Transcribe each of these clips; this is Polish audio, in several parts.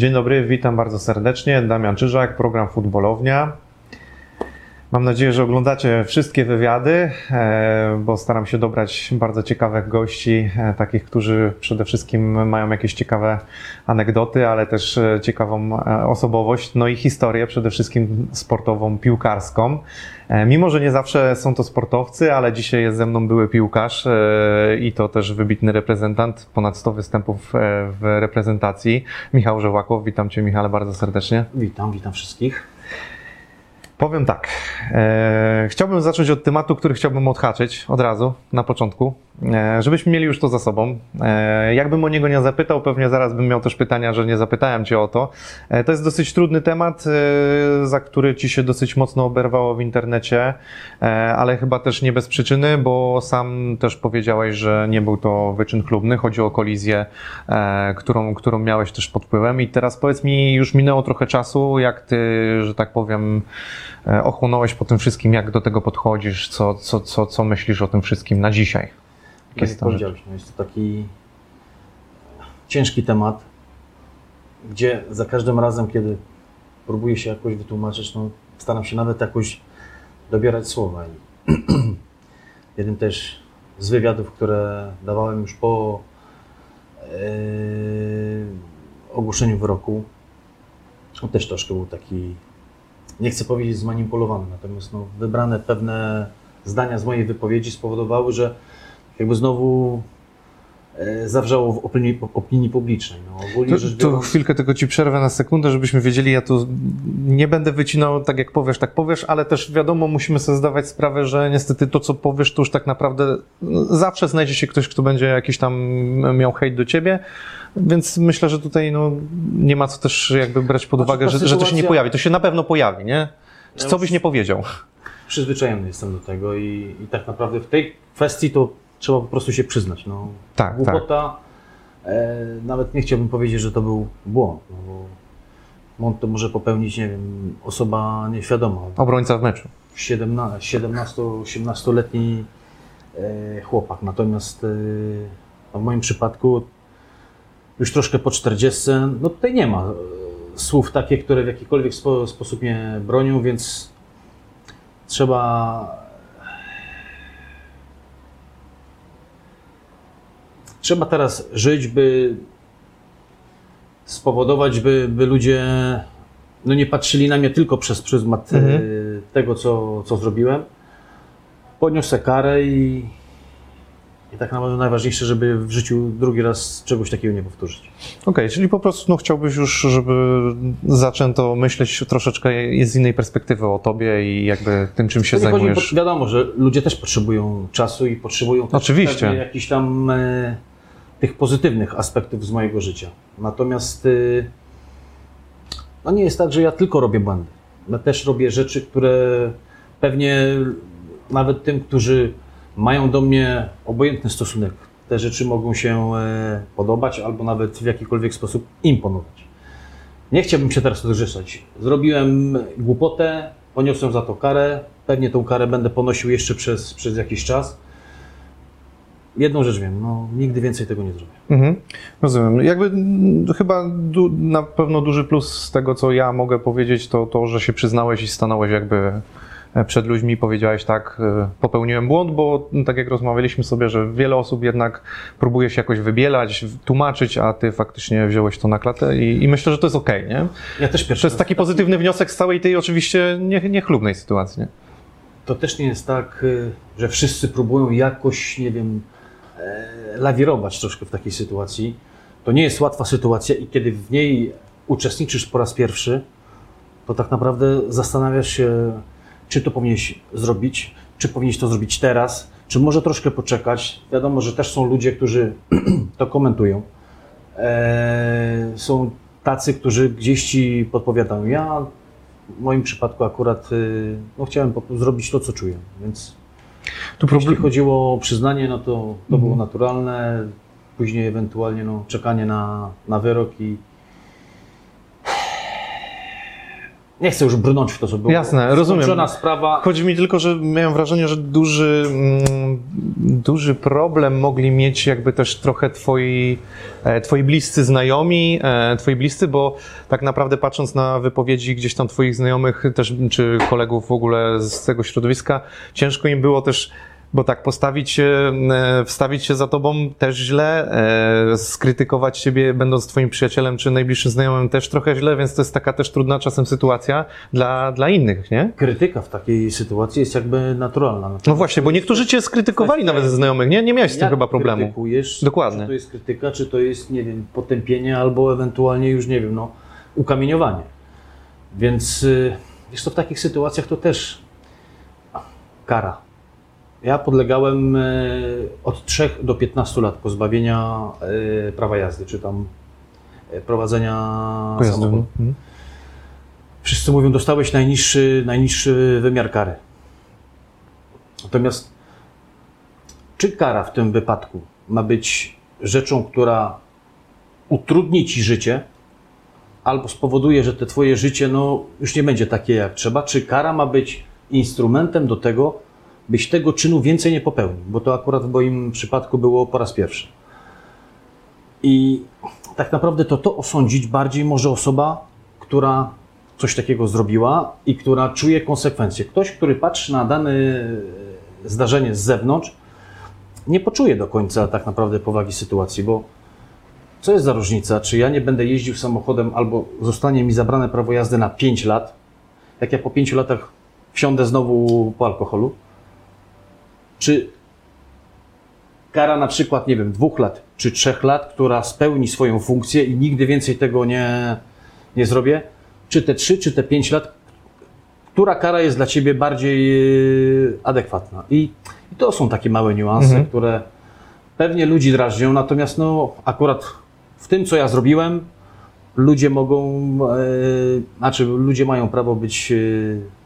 Dzień dobry, witam bardzo serdecznie. Damian Czyżak, program Futbolownia. Mam nadzieję, że oglądacie wszystkie wywiady, e, bo staram się dobrać bardzo ciekawych gości, e, takich, którzy przede wszystkim mają jakieś ciekawe anegdoty, ale też e, ciekawą osobowość, no i historię przede wszystkim sportową, piłkarską. Mimo, że nie zawsze są to sportowcy, ale dzisiaj jest ze mną były piłkarz i to też wybitny reprezentant, ponad 100 występów w reprezentacji. Michał Żełakow, witam Cię Michale bardzo serdecznie. Witam, witam wszystkich. Powiem tak. E, chciałbym zacząć od tematu, który chciałbym odhaczyć od razu, na początku, żebyśmy mieli już to za sobą. E, jakbym o niego nie zapytał, pewnie zaraz bym miał też pytania, że nie zapytałem Cię o to. E, to jest dosyć trudny temat, e, za który Ci się dosyć mocno oberwało w internecie, e, ale chyba też nie bez przyczyny, bo sam też powiedziałeś, że nie był to wyczyn chlubny. Chodzi o kolizję, którą, którą miałeś też pod wpływem. I teraz powiedz mi, już minęło trochę czasu, jak Ty, że tak powiem, E, ochłonąłeś po tym wszystkim, jak do tego podchodzisz, co, co, co, co myślisz o tym wszystkim na dzisiaj? Jak jest, powiedziałeś, no jest to taki ciężki temat, gdzie za każdym razem, kiedy próbuję się jakoś wytłumaczyć, no staram się nawet jakoś dobierać słowa. I jeden też z wywiadów, które dawałem już po yy, ogłoszeniu wyroku, on też troszkę był taki nie chcę powiedzieć zmanipulowany, natomiast no, wybrane pewne zdania z mojej wypowiedzi spowodowały, że jakby znowu e, zawrzało w opinii, opinii publicznej. No, ogólnie to, biorąc... to chwilkę tylko Ci przerwę na sekundę, żebyśmy wiedzieli, ja tu nie będę wycinał tak jak powiesz, tak powiesz, ale też wiadomo, musimy sobie zdawać sprawę, że niestety to, co powiesz, to już tak naprawdę no, zawsze znajdzie się ktoś, kto będzie jakiś tam miał hejt do Ciebie, więc myślę, że tutaj no, nie ma co też jakby brać pod znaczy, uwagę, że, sytuacja... że to się nie pojawi. To się na pewno pojawi, nie? Co byś nie powiedział? Przyzwyczajony jestem do tego i, i tak naprawdę w tej kwestii to trzeba po prostu się przyznać. No, tak, głupota, tak. E, nawet nie chciałbym powiedzieć, że to był błąd, no bo błąd to może popełnić, nie wiem, osoba nieświadoma. Obrońca w meczu. 17-18-letni e, chłopak. Natomiast e, w moim przypadku już troszkę po 40, no tutaj nie ma e, słów takie, które w jakikolwiek spo, sposób mnie bronią, więc trzeba trzeba teraz żyć, by spowodować, by, by ludzie no nie patrzyli na mnie tylko przez pryzmat e, mhm. tego, co, co zrobiłem. Podniosę karę i, i tak naprawdę najważniejsze, żeby w życiu drugi raz czegoś takiego nie powtórzyć. Okej, okay, czyli po prostu no, chciałbyś już, żeby zaczęto myśleć troszeczkę z innej perspektywy o tobie i jakby tym, czym się zajmujesz. Chodzi, wiadomo, że ludzie też potrzebują czasu i potrzebują Oczywiście. jakichś tam e, tych pozytywnych aspektów z mojego życia. Natomiast e, no nie jest tak, że ja tylko robię błędy. Ja też robię rzeczy, które pewnie nawet tym, którzy mają do mnie obojętny stosunek. Te rzeczy mogą się e, podobać albo nawet w jakikolwiek sposób imponować. Nie chciałbym się teraz odrzeszać. Zrobiłem głupotę, poniosłem za to karę. Pewnie tą karę będę ponosił jeszcze przez, przez jakiś czas. Jedną rzecz wiem, no, nigdy więcej tego nie zrobię. Mhm, rozumiem. Jakby mm, chyba du, na pewno duży plus z tego, co ja mogę powiedzieć, to to, że się przyznałeś i stanąłeś jakby E, przed ludźmi powiedziałeś tak, e, popełniłem błąd, bo no, tak jak rozmawialiśmy sobie, że wiele osób jednak próbuje się jakoś wybielać, tłumaczyć, a ty faktycznie wziąłeś to na klatę i, i myślę, że to jest okej, okay, nie? Ja też pierwszy To jest taki pozytywny wniosek z całej tej oczywiście nie, niechlubnej sytuacji, nie? To też nie jest tak, y, że wszyscy próbują jakoś, nie wiem, lawirować troszkę w takiej sytuacji. To nie jest łatwa sytuacja i kiedy w niej uczestniczysz po raz pierwszy, to tak naprawdę zastanawiasz się, czy to powinieneś zrobić, czy powinieneś to zrobić teraz, czy może troszkę poczekać. Wiadomo, że też są ludzie, którzy to komentują. Eee, są tacy, którzy gdzieś ci podpowiadają. Ja w moim przypadku akurat y, no, chciałem zrobić to, co czuję, więc tu jeśli chodziło o przyznanie, no to, to mhm. było naturalne. Później ewentualnie no, czekanie na, na wyrok i nie chcę już brnąć w to, co było. Jasne, rozumiem. Sprawa. Chodzi mi tylko, że miałem wrażenie, że duży, mm, duży problem mogli mieć jakby też trochę twoi, e, twoi bliscy znajomi, e, twoi bliscy, bo tak naprawdę patrząc na wypowiedzi gdzieś tam twoich znajomych też, czy kolegów w ogóle z tego środowiska, ciężko im było też bo tak, postawić się, e, wstawić się za tobą też źle, e, skrytykować ciebie będąc twoim przyjacielem czy najbliższym znajomym też trochę źle, więc to jest taka też trudna czasem sytuacja dla, dla innych, nie? Krytyka w takiej sytuacji jest jakby naturalna. No właśnie, bo niektórzy cię skrytykowali nawet ze znajomych, nie? Nie miałeś z tym chyba problemu. krytykujesz, Dokładnie. Czy to jest krytyka, czy to jest, nie wiem, potępienie, albo ewentualnie już, nie wiem, no, ukamieniowanie. Więc, y, wiesz co, w takich sytuacjach to też kara. Ja podlegałem y, od 3 do 15 lat pozbawienia y, prawa jazdy, czy tam y, prowadzenia Pojazdu. samochodu. Mhm. Wszyscy mówią, dostałeś najniższy, najniższy wymiar kary. Natomiast czy kara w tym wypadku ma być rzeczą, która utrudni ci życie, albo spowoduje, że te twoje życie no, już nie będzie takie jak trzeba, czy kara ma być instrumentem do tego, byś tego czynu więcej nie popełnił, bo to akurat w moim przypadku było po raz pierwszy. I tak naprawdę to to osądzić bardziej może osoba, która coś takiego zrobiła i która czuje konsekwencje. Ktoś, który patrzy na dane zdarzenie z zewnątrz, nie poczuje do końca tak naprawdę powagi sytuacji, bo co jest za różnica, czy ja nie będę jeździł samochodem albo zostanie mi zabrane prawo jazdy na 5 lat, jak ja po 5 latach wsiądę znowu po alkoholu, czy kara na przykład, nie wiem, dwóch lat czy trzech lat, która spełni swoją funkcję i nigdy więcej tego nie, nie zrobię, czy te trzy, czy te pięć lat, która kara jest dla ciebie bardziej e, adekwatna. I, i to są takie małe niuanse, Mhm. które pewnie ludzi drażnią, natomiast no akurat w tym, co ja zrobiłem, ludzie mogą, e, znaczy ludzie mają prawo być e,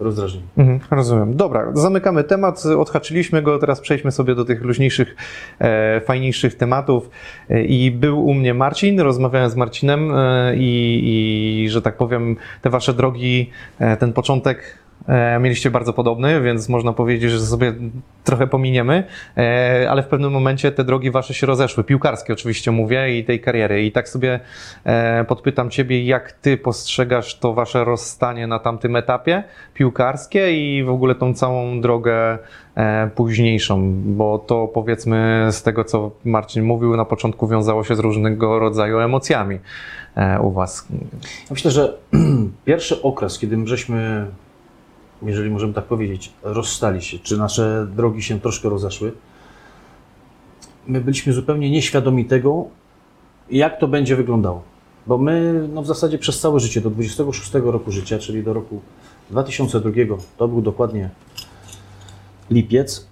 rozdrażnieni. Mhm, rozumiem. Dobra, zamykamy temat, odhaczyliśmy go, teraz przejdźmy sobie do tych luźniejszych, e, fajniejszych tematów. I był u mnie Marcin, rozmawiałem z Marcinem i, i, że tak powiem, te wasze drogi, ten początek mieliście bardzo podobny, więc można powiedzieć, że sobie trochę pominiemy, e, ale w pewnym momencie te drogi wasze się rozeszły, piłkarskie oczywiście mówię i tej kariery. I tak sobie e, podpytam ciebie, jak ty postrzegasz to wasze rozstanie na tamtym etapie piłkarskie i w ogóle tą całą drogę e, późniejszą, bo to powiedzmy z tego, co Marcin mówił, na początku wiązało się z różnego rodzaju emocjami e, u was. Myślę, że pierwszy okres, kiedy my żeśmy, jeżeli możemy tak powiedzieć, rozstali się, czy nasze drogi się troszkę rozeszły, my byliśmy zupełnie nieświadomi tego, jak to będzie wyglądało. Bo my no w zasadzie przez całe życie, do 26 roku życia, czyli do roku 2002, to był dokładnie lipiec,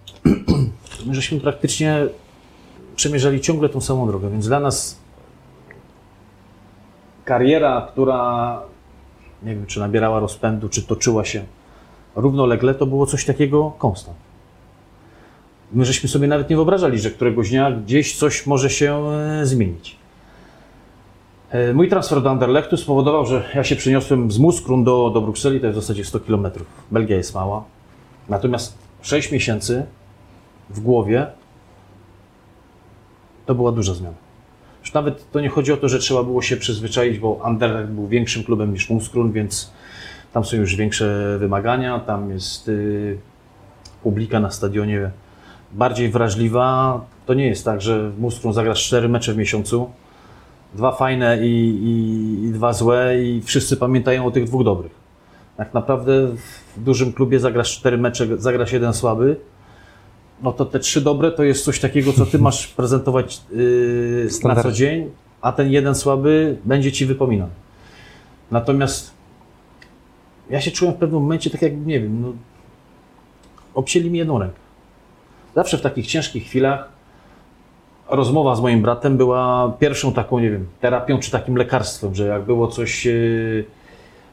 my żeśmy praktycznie przemierzali ciągle tą samą drogę, więc dla nas kariera, która nie wiem, czy nabierała rozpędu, czy toczyła się równolegle, to było coś takiego konstant. My żeśmy sobie nawet nie wyobrażali, że któregoś dnia gdzieś coś może się e, zmienić. E, Mój transfer do Anderlechtu spowodował, że ja się przeniosłem z Muskrun do, do Brukseli, to jest w zasadzie 100 km. Belgia jest mała. Natomiast 6 miesięcy w głowie to była duża zmiana. Już nawet to nie chodzi o to, że trzeba było się przyzwyczaić, bo Anderlecht był większym klubem niż Muskrun, więc tam są już większe wymagania, tam jest y, publika na stadionie bardziej wrażliwa. To nie jest tak, że w Muskrun zagrasz 4 mecze w miesiącu, dwa fajne i, i, i dwa złe i wszyscy pamiętają o tych dwóch dobrych. Tak naprawdę w dużym klubie zagrasz 4 mecze, zagrasz jeden słaby, no to te trzy dobre to jest coś takiego, co ty masz prezentować yy, na co dzień, a ten jeden słaby będzie ci wypominany. Natomiast ja się czułem w pewnym momencie tak jak, nie wiem, no, obcięli mi jedną rękę. Zawsze w takich ciężkich chwilach rozmowa z moim bratem była pierwszą taką, nie wiem, terapią czy takim lekarstwem, że jak było coś, yy,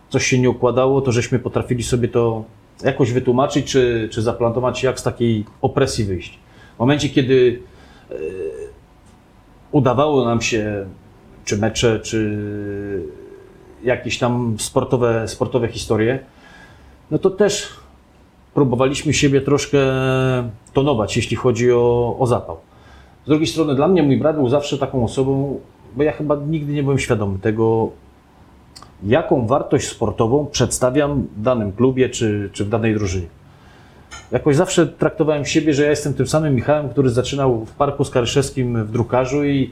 coś się nie układało, to żeśmy potrafili sobie to jakoś wytłumaczyć, czy, czy zaplantować, jak z takiej opresji wyjść. W momencie, kiedy e, udawało nam się, czy mecze, czy jakieś tam sportowe, sportowe historie, no to też próbowaliśmy siebie troszkę tonować, jeśli chodzi o, o zapał. Z drugiej strony dla mnie mój brat był zawsze taką osobą, bo ja chyba nigdy nie byłem świadomy tego, jaką wartość sportową przedstawiam w danym klubie czy, czy w danej drużynie. Jakoś zawsze traktowałem siebie, że ja jestem tym samym Michałem, który zaczynał w Parku Skaryszewskim w drukarzu i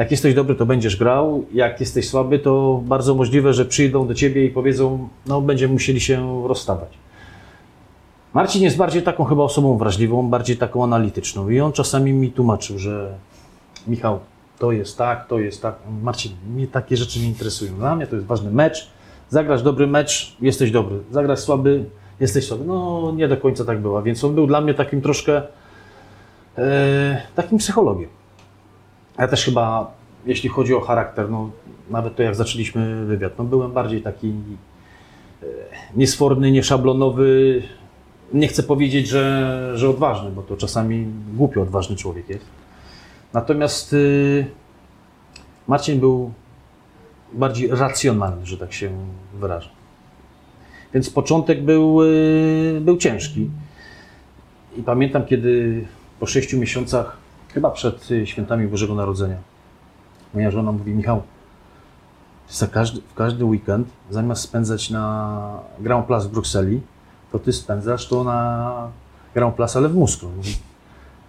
jak jesteś dobry, to będziesz grał, jak jesteś słaby, to bardzo możliwe, że przyjdą do ciebie i powiedzą, no będziemy musieli się rozstawać. Marcin jest bardziej taką chyba osobą wrażliwą, bardziej taką analityczną i on czasami mi tłumaczył, że Michał, to jest tak, to jest tak. Marcin, mnie takie rzeczy nie interesują. Dla mnie to jest ważny mecz. Zagrasz dobry mecz, jesteś dobry. Zagrasz słaby, jesteś słaby. No nie do końca tak było, więc on był dla mnie takim troszkę e, takim psychologiem. Ja też chyba, jeśli chodzi o charakter, no nawet to jak zaczęliśmy wywiad, no byłem bardziej taki e, niesforny, nieszablonowy. Nie chcę powiedzieć, że, że odważny, bo to czasami głupio odważny człowiek jest. Natomiast y, Marcin był bardziej racjonalny, że tak się wyrażę. Więc początek był, y, był ciężki. I pamiętam, kiedy po sześciu miesiącach, chyba przed y, świętami Bożego Narodzenia, moja żona mówi: Michał, za każdy, w każdy weekend, zamiast spędzać na Grand Place w Brukseli, to ty spędzasz to na Grand Place, ale w Moskwie.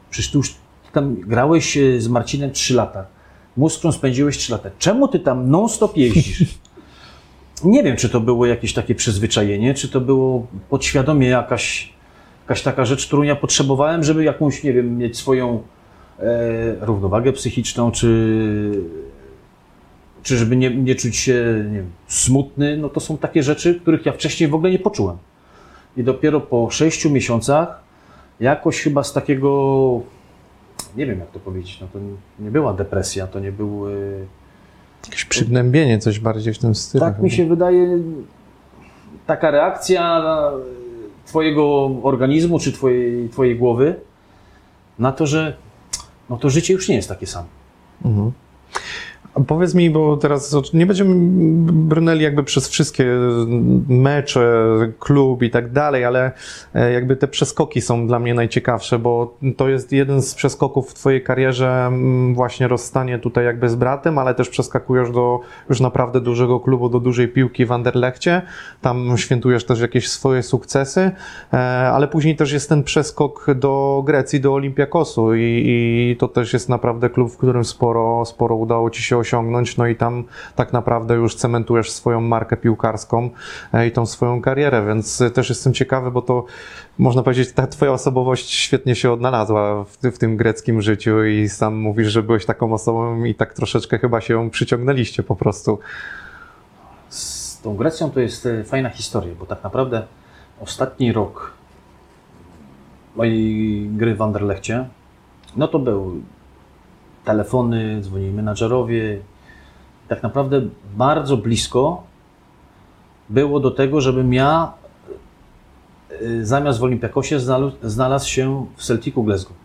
Przecież ty już tam grałeś e, z Marcinem 3 lata. Muskrą spędziłeś 3 lata. Czemu ty tam non-stop jeździsz? Nie wiem, czy to było jakieś takie przyzwyczajenie, czy to było podświadomie jakaś, jakaś taka rzecz, którą ja potrzebowałem, żeby jakąś, nie wiem, mieć swoją równowagę psychiczną, czy, czy żeby nie, nie czuć się nie wiem, smutny. No to są takie rzeczy, których ja wcześniej w ogóle nie poczułem. I dopiero po 6 miesiącach jakoś chyba z takiego nie wiem jak to powiedzieć, no to nie była depresja, to nie był... e, Jakieś przygnębienie, coś bardziej w tym stylu. Tak mi się wydaje, taka reakcja twojego organizmu czy twojej, twojej głowy na to, że no to życie już nie jest takie samo. Mhm. A Powiedz mi, bo teraz nie będziemy brnęli jakby przez wszystkie mecze, klub i tak dalej, ale e, jakby te przeskoki są dla mnie najciekawsze, bo to jest jeden z przeskoków w twojej karierze, właśnie rozstanie tutaj jakby z bratem, ale też przeskakujesz do już naprawdę dużego klubu, do dużej piłki w Anderlechcie. Tam świętujesz też jakieś swoje sukcesy, e, ale później też jest ten przeskok do Grecji, do Olympiakosu i, i to też jest naprawdę klub, w którym sporo, sporo udało ci się osiągnąć, no i tam tak naprawdę już cementujesz swoją markę piłkarską e, i tą swoją karierę, więc też jestem ciekawy, bo to można powiedzieć, ta twoja osobowość świetnie się odnalazła w, w tym greckim życiu i sam mówisz, że byłeś taką osobą i tak troszeczkę chyba się przyciągnęliście po prostu. Z tą Grecją to jest e, fajna historia, bo tak naprawdę ostatni rok mojej gry w Anderlechcie, no to był telefony, dzwonili menadżerowie. Tak naprawdę bardzo blisko było do tego, żebym ja y, zamiast w Olympiakosie znalazł, się w Celticu Glasgow.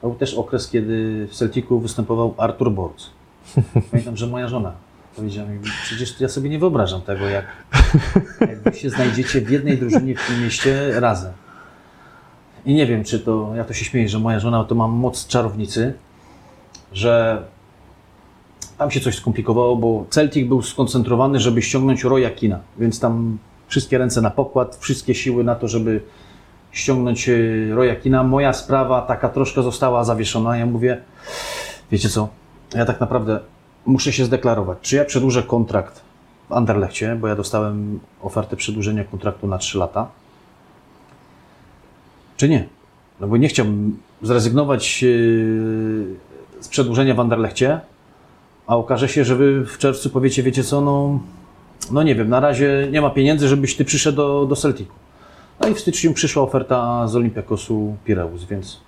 To był też okres, kiedy w Celticu występował Artur Borc. Pamiętam, że moja żona powiedziała mi, przecież ja sobie nie wyobrażam tego, jak, jak wy się znajdziecie w jednej drużynie w tym mieście razem. I nie wiem, czy to, ja to się śmieję, że moja żona to ma moc czarownicy, że tam się coś skomplikowało, bo Celtic był skoncentrowany, żeby ściągnąć Roya Kina, więc tam wszystkie ręce na pokład, wszystkie siły na to, żeby ściągnąć e, Roya Kina. Moja sprawa taka troszkę została zawieszona. Ja mówię, wiecie co, ja tak naprawdę muszę się zdeklarować, czy ja przedłużę kontrakt w Anderlechcie, bo ja dostałem ofertę przedłużenia kontraktu na 3 lata, czy nie. No bo nie chciałbym zrezygnować yy, z przedłużenia w Anderlechcie, a okaże się, że wy w czerwcu powiecie, wiecie co, no, no nie wiem, na razie nie ma pieniędzy, żebyś ty przyszedł do, do Celticu. No i w styczniu przyszła oferta z Olympiakosu Pireus, więc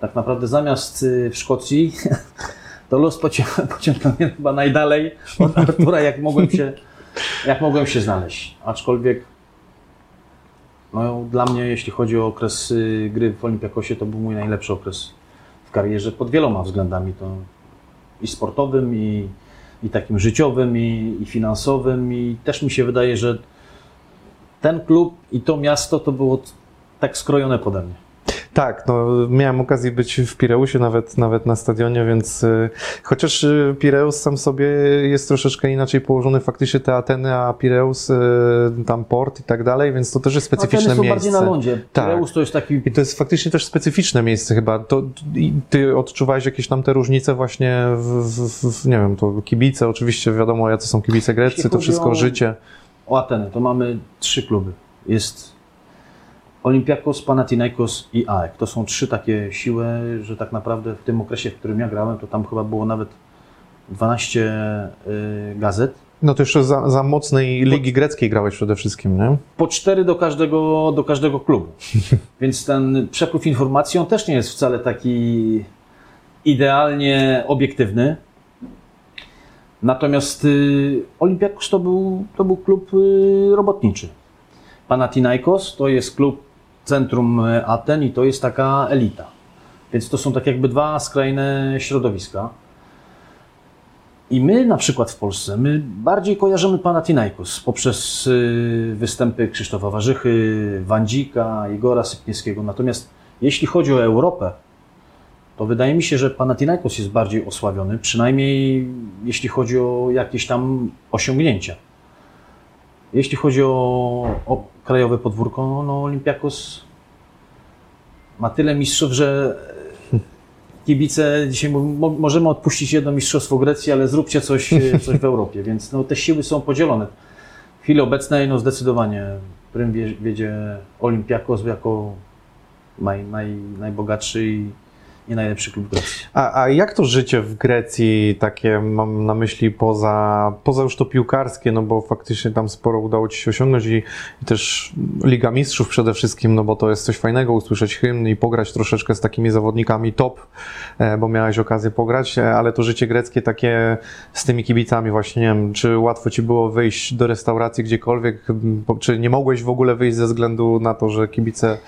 tak naprawdę zamiast y, w Szkocji, to los pocią- pociągnął mnie chyba najdalej od Artura, jak mogłem się, jak mogłem się znaleźć. Aczkolwiek no, dla mnie, jeśli chodzi o okres y, gry w Olympiakosie, to był mój najlepszy okres w karierze pod wieloma względami. To i sportowym, i i takim życiowym, i, i finansowym. I też mi się wydaje, że ten klub i to miasto to było tak skrojone pode mnie. Tak, no, miałem okazję być w Pireusie, nawet, nawet na stadionie, więc y, chociaż y, Pireus sam sobie jest troszeczkę inaczej położony, faktycznie te Ateny, a Pireus, y, tam port i tak dalej, więc to też jest specyficzne Ateny są miejsce. bardziej na lądzie. Tak. Pireus to jest taki I to jest faktycznie też specyficzne miejsce chyba. To, i ty odczuwałeś jakieś tam te różnice właśnie w, w, w nie wiem, to kibice, oczywiście wiadomo jacy są kibice greccy, to wszystko o- życie. o Atenę, to mamy trzy kluby. Jest Olympiakos, Panathinaikos i AEK. To są trzy takie siły, że tak naprawdę w tym okresie, w którym ja grałem, to tam chyba było nawet 12 y, gazet. No to jeszcze za, za mocnej ligi greckiej grałeś przede wszystkim, nie? Po cztery do każdego, do każdego klubu. Więc ten przepływ informacji on też nie jest wcale taki idealnie obiektywny. Natomiast y, Olympiakos to był, to był klub y, robotniczy. Panathinaikos to jest klub centrum y, Aten i to jest taka elita. Więc to są tak jakby dwa skrajne środowiska. I my na przykład w Polsce, my bardziej kojarzymy Panathinaikos poprzez y, występy Krzysztofa Warzychy, Wandzika, Igora Sypniewskiego. Natomiast jeśli chodzi o Europę, to wydaje mi się, że Panathinaikos jest bardziej osławiony, przynajmniej jeśli chodzi o jakieś tam osiągnięcia. Jeśli chodzi o, o krajowe podwórko, no Olympiakos ma tyle mistrzów, że kibice dzisiaj mówią, mo- możemy odpuścić jedno mistrzostwo Grecji, ale zróbcie coś, coś w Europie, więc no, te siły są podzielone. W chwili obecnej no, zdecydowanie prym wie- wiedzie Olympiakos jako naj, naj, najbogatszy i, i najlepszy klub Grecji. A, a jak to życie w Grecji, takie mam na myśli poza, poza już to piłkarskie, no bo faktycznie tam sporo udało Ci się osiągnąć i, i też Liga Mistrzów przede wszystkim, no bo to jest coś fajnego, usłyszeć hymn i pograć troszeczkę z takimi zawodnikami top, e, bo miałeś okazję pograć, e, ale to życie greckie takie z tymi kibicami właśnie, nie wiem, czy łatwo Ci było wyjść do restauracji gdziekolwiek, czy nie mogłeś w ogóle wyjść ze względu na to, że kibice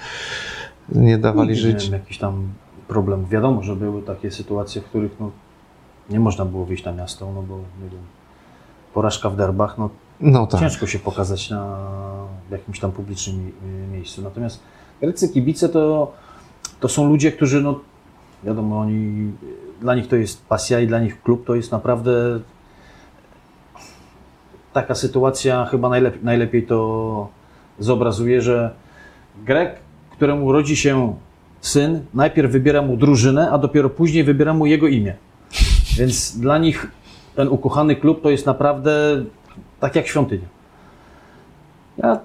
nie dawali Nigdy żyć? miałem jakiś tam problem. Wiadomo, że były takie sytuacje, w których no, nie można było wyjść na miasto, no bo nie wiem, porażka w derbach, no No tak. ciężko się pokazać na jakimś tam publicznym miejscu. Natomiast greccy kibice to, to są ludzie, którzy, no wiadomo, oni, dla nich to jest pasja i dla nich klub to jest naprawdę taka sytuacja chyba najlepiej, najlepiej to zobrazuje, że Grek, któremu urodzi się syn, najpierw wybiera mu drużynę, a dopiero później wybiera mu jego imię. Więc dla nich ten ukochany klub to jest naprawdę tak jak świątynia. Ja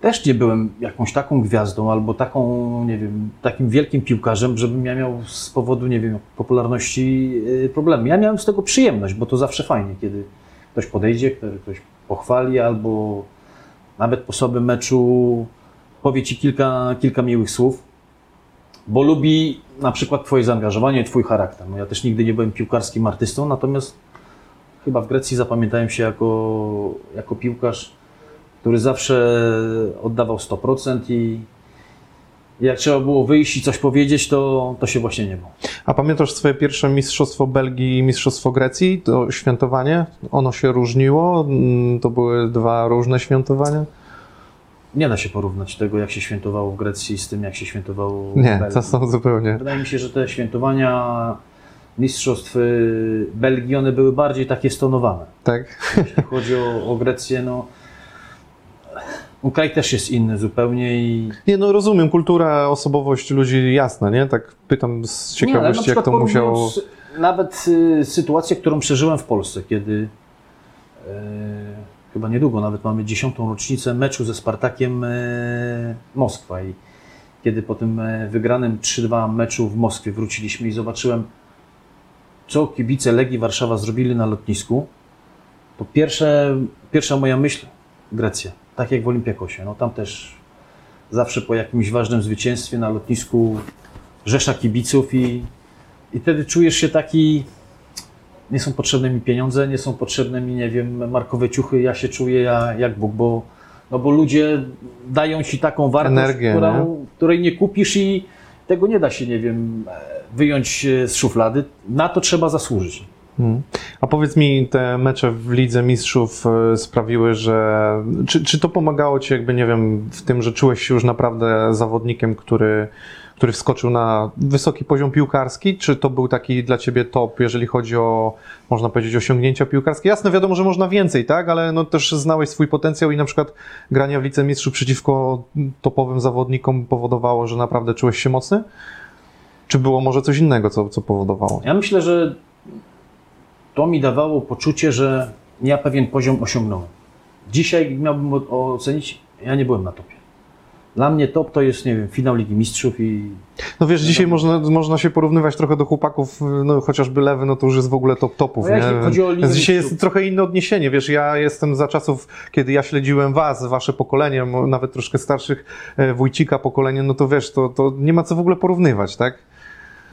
też nie byłem jakąś taką gwiazdą albo taką, nie wiem, takim wielkim piłkarzem, żebym ja miał z powodu, nie wiem, popularności yy, problemy. Ja miałem z tego przyjemność, bo to zawsze fajnie, kiedy ktoś podejdzie, ktoś pochwali albo nawet po sobie meczu powie ci kilka, kilka miłych słów, bo lubi na przykład twoje zaangażowanie, twój charakter. No ja też nigdy nie byłem piłkarskim artystą, natomiast chyba w Grecji zapamiętałem się jako, jako piłkarz, który zawsze oddawał 100% i jak trzeba było wyjść i coś powiedzieć, to, to się właśnie nie było. A pamiętasz swoje pierwsze mistrzostwo Belgii i mistrzostwo Grecji? To świętowanie? Ono się różniło? To były dwa różne świętowania? Nie da się porównać tego, jak się świętowało w Grecji z tym, jak się świętowało w Nie, Belgii. to są zupełnie. Wydaje mi się, że te świętowania mistrzostw y, Belgii, one były bardziej takie stonowane. Tak? Jeśli chodzi o, o Grecję, no kraj też jest inny zupełnie i Nie, no rozumiem, kultura, osobowość ludzi jasna, nie? Tak pytam z Nie, ciekawości, jak przykład to musiało... Nawet y, sytuację, którą przeżyłem w Polsce, kiedy e, chyba niedługo nawet mamy dziesiątą rocznicę meczu ze Spartakiem e, Moskwa i kiedy po tym e, wygranym 3-2 meczu w Moskwie wróciliśmy i zobaczyłem, co kibice Legii Warszawa zrobili na lotnisku, to pierwsze, pierwsza moja myśl, Grecja, tak jak w Olimpiakosie. No tam też zawsze po jakimś ważnym zwycięstwie na lotnisku rzesza kibiców i, i wtedy czujesz się taki, nie są potrzebne mi pieniądze, nie są potrzebne mi, nie wiem, markowe ciuchy, ja się czuję ja, jak Bóg, bo, no bo ludzie dają ci taką wartość, Energię, którą, której nie kupisz i tego nie da się, nie wiem, wyjąć e, z szuflady. Na to trzeba zasłużyć. Mhm. A powiedz mi, te mecze w Lidze Mistrzów e, sprawiły, że. Czy, czy to pomagało ci, jakby nie wiem, w tym, że czułeś się już naprawdę zawodnikiem, który, który wskoczył na wysoki poziom piłkarski? Czy to był taki dla ciebie top, jeżeli chodzi o, można powiedzieć, osiągnięcia piłkarskie? Jasne, wiadomo, że można więcej, tak? Ale no też znałeś swój potencjał i na przykład granie w Lidze Mistrzów przeciwko topowym zawodnikom powodowało, że naprawdę czułeś się mocny? Czy było może coś innego, co, co powodowało? Ja myślę, że to mi dawało poczucie, że ja pewien poziom osiągnąłem. Dzisiaj miałbym ocenić, ja nie byłem na topie. Dla mnie top to jest, nie wiem, finał Ligi Mistrzów i No wiesz, dzisiaj można, można się porównywać trochę do chłopaków, no chociażby Lewy, no to już jest w ogóle top topów, No nie? chodzi o Ligę Więc dzisiaj jest trochę inne odniesienie, wiesz, ja jestem za czasów, kiedy ja śledziłem was, wasze pokolenie, nawet troszkę starszych, e, Wójcika pokolenie, no to wiesz, to, to nie ma co w ogóle porównywać, tak?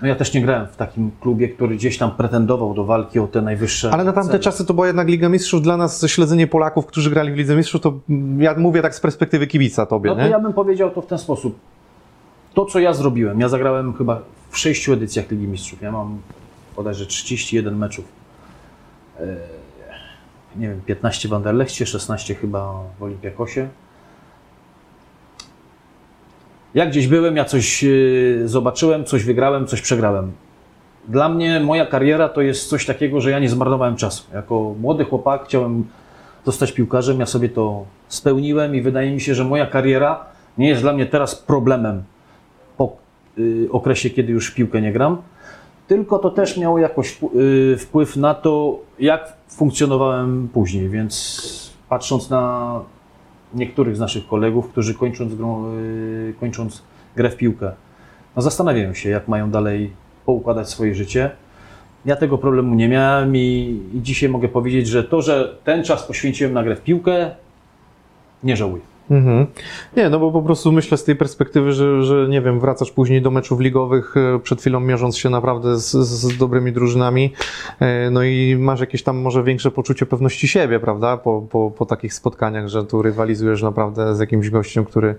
No ja też nie grałem w takim klubie, który gdzieś tam pretendował do walki o te najwyższe Ale na tamte cele. czasy to była jednak Liga Mistrzów, dla nas śledzenie Polaków, którzy grali w Lidze Mistrzów, to ja mówię tak z perspektywy kibica tobie, No to nie? ja bym powiedział to w ten sposób. To, co ja zrobiłem, ja zagrałem chyba w sześciu edycjach Ligi Mistrzów. Ja mam bodajże 31 meczów. E, Nie wiem, 15 w Anderlechcie, 16 chyba w Olimpiakosie. Jak gdzieś byłem, ja coś e, zobaczyłem, coś wygrałem, coś przegrałem. Dla mnie moja kariera to jest coś takiego, że ja nie zmarnowałem czasu. Jako młody chłopak chciałem zostać piłkarzem, ja sobie to spełniłem i wydaje mi się, że moja kariera nie jest dla mnie teraz problemem po y, okresie, kiedy już w piłkę nie gram, tylko to też miało jakoś y, wpływ na to, jak funkcjonowałem później, więc patrząc na niektórych z naszych kolegów, którzy kończąc, grą, y, kończąc grę w piłkę, no zastanawiają się, jak mają dalej poukładać swoje życie. Ja tego problemu nie miałem i, i dzisiaj mogę powiedzieć, że to, że ten czas poświęciłem na grę w piłkę, nie żałuję. Mhm. Nie, no bo po prostu myślę z tej perspektywy, że, że nie wiem, wracasz później do meczów ligowych, e, przed chwilą mierząc się naprawdę z, z dobrymi drużynami, e, no i masz jakieś tam może większe poczucie pewności siebie, prawda, po, po, po takich spotkaniach, że tu rywalizujesz naprawdę z jakimś gościem, który,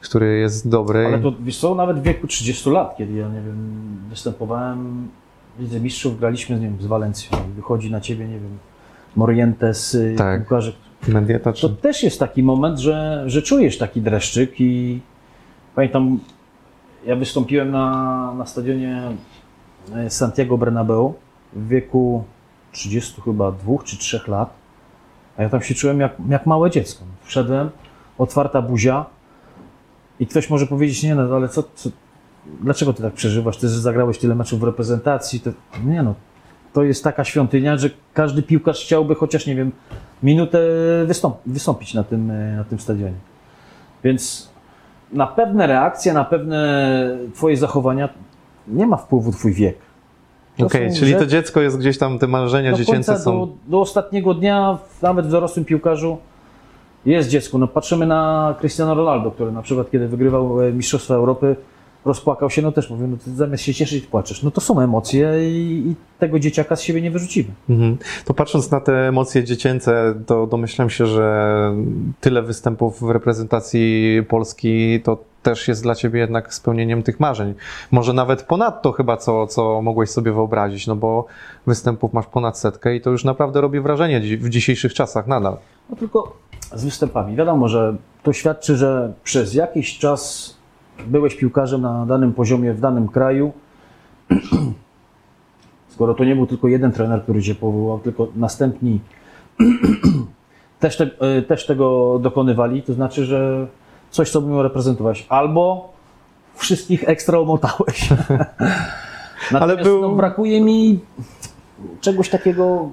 który jest dobry. Ale to wiesz co, nawet w wieku 30 lat, kiedy ja nie wiem, występowałem w Lidze Mistrzów, graliśmy nie wiem, z Walencją wychodzi na ciebie, nie wiem, Morientes, y, Tak. To też jest taki moment, że, że czujesz taki dreszczyk i pamiętam, ja wystąpiłem na, na stadionie e, Santiago Bernabeu w wieku 30 chyba dwóch czy trzech lat, a ja tam się czułem jak, jak małe dziecko. Wszedłem, otwarta buzia i ktoś może powiedzieć, nie no, ale co, co dlaczego ty tak przeżywasz? Ty zagrałeś tyle meczów w reprezentacji. To, nie no, to jest taka świątynia, że każdy piłkarz chciałby chociaż, nie wiem, minutę wystąp- wystąpić na tym, e, na tym stadionie. Więc na pewne reakcje, na pewne twoje zachowania nie ma wpływu twój wiek. To Okej, są czyli to rzeczy- dziecko jest gdzieś tam, te marzenia do dziecięce są... do, do ostatniego dnia, nawet w dorosłym piłkarzu, jest dziecko. No, patrzymy na Cristiano Ronaldo, który na przykład, kiedy wygrywał e, Mistrzostwa Europy, rozpłakał się, no też mówię, no zamiast się cieszyć, płaczesz. No to są emocje i, i tego dzieciaka z siebie nie wyrzucimy. Mhm. To patrząc na te emocje dziecięce, to domyślam się, że tyle występów w reprezentacji Polski to też jest dla ciebie jednak spełnieniem tych marzeń. Może nawet ponadto chyba, co, co mogłeś sobie wyobrazić, no bo występów masz ponad setkę i to już naprawdę robi wrażenie w dzisiejszych czasach nadal. No tylko z występami. Wiadomo, że to świadczy, że przez jakiś czas byłeś piłkarzem na danym poziomie w danym kraju. Skoro to nie był tylko jeden trener, który cię powołał, tylko następni też, te, e, też tego dokonywali, to znaczy, że coś sobie reprezentować. Albo wszystkich ekstra omotałeś. Natomiast był- no, brakuje mi czegoś takiego,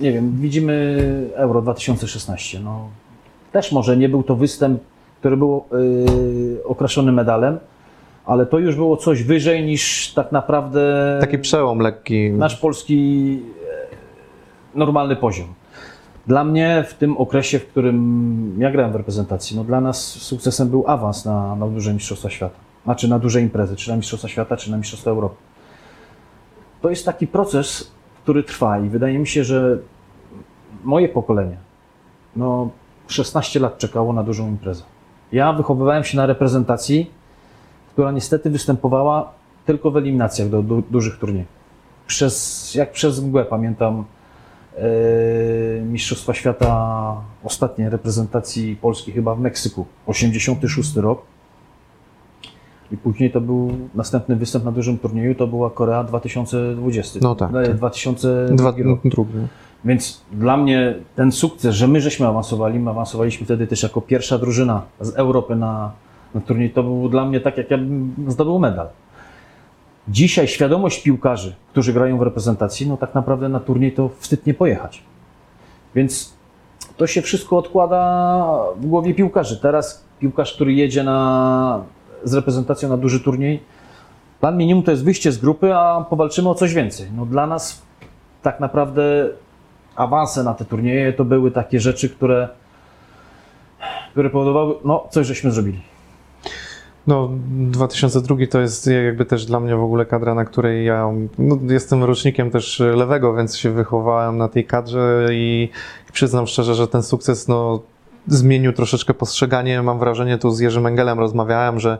nie wiem, widzimy Euro 2016. No, też może nie był to występ, który był yy, okraszony medalem, ale to już było coś wyżej niż tak naprawdę Taki przełom lekki. nasz polski e, normalny poziom. Dla mnie w tym okresie, w którym ja grałem w reprezentacji, no dla nas sukcesem był awans na, na duże Mistrzostwa Świata. Znaczy na duże imprezy, czy na Mistrzostwa Świata, czy na Mistrzostwa Europy. To jest taki proces, który trwa i wydaje mi się, że moje pokolenie, no 16 lat czekało na dużą imprezę. Ja wychowywałem się na reprezentacji, która niestety występowała tylko w eliminacjach do du- dużych turniejów. przez, jak przez mgłę pamiętam e, Mistrzostwa Świata ostatniej reprezentacji Polski chyba w Meksyku, 86 rok. I później to był następny występ na dużym turnieju, to była Korea 2020. No tak, E, tak. 2002 Dwa, rok. drugi. Więc dla mnie ten sukces, że my żeśmy awansowali, my awansowaliśmy wtedy też jako pierwsza drużyna z Europy na, na turniej, to był dla mnie tak, jak ja bym zdobył medal. Dzisiaj świadomość piłkarzy, którzy grają w reprezentacji, no tak naprawdę na turniej to wstyd nie pojechać. Więc to się wszystko odkłada w głowie piłkarzy. Teraz piłkarz, który jedzie na, z reprezentacją na duży turniej, plan minimum to jest wyjście z grupy, a powalczymy o coś więcej. No dla nas tak naprawdę awanse na te turnieje to były takie rzeczy, które, które powodowały, no coś żeśmy zrobili. No, 2002 to jest jakby też dla mnie w ogóle kadra, na której ja no, jestem rocznikiem też lewego, więc się wychowałem na tej kadrze i przyznam szczerze, że ten sukces no, zmienił troszeczkę postrzeganie. Mam wrażenie, tu z Jerzym Engelem rozmawiałem, że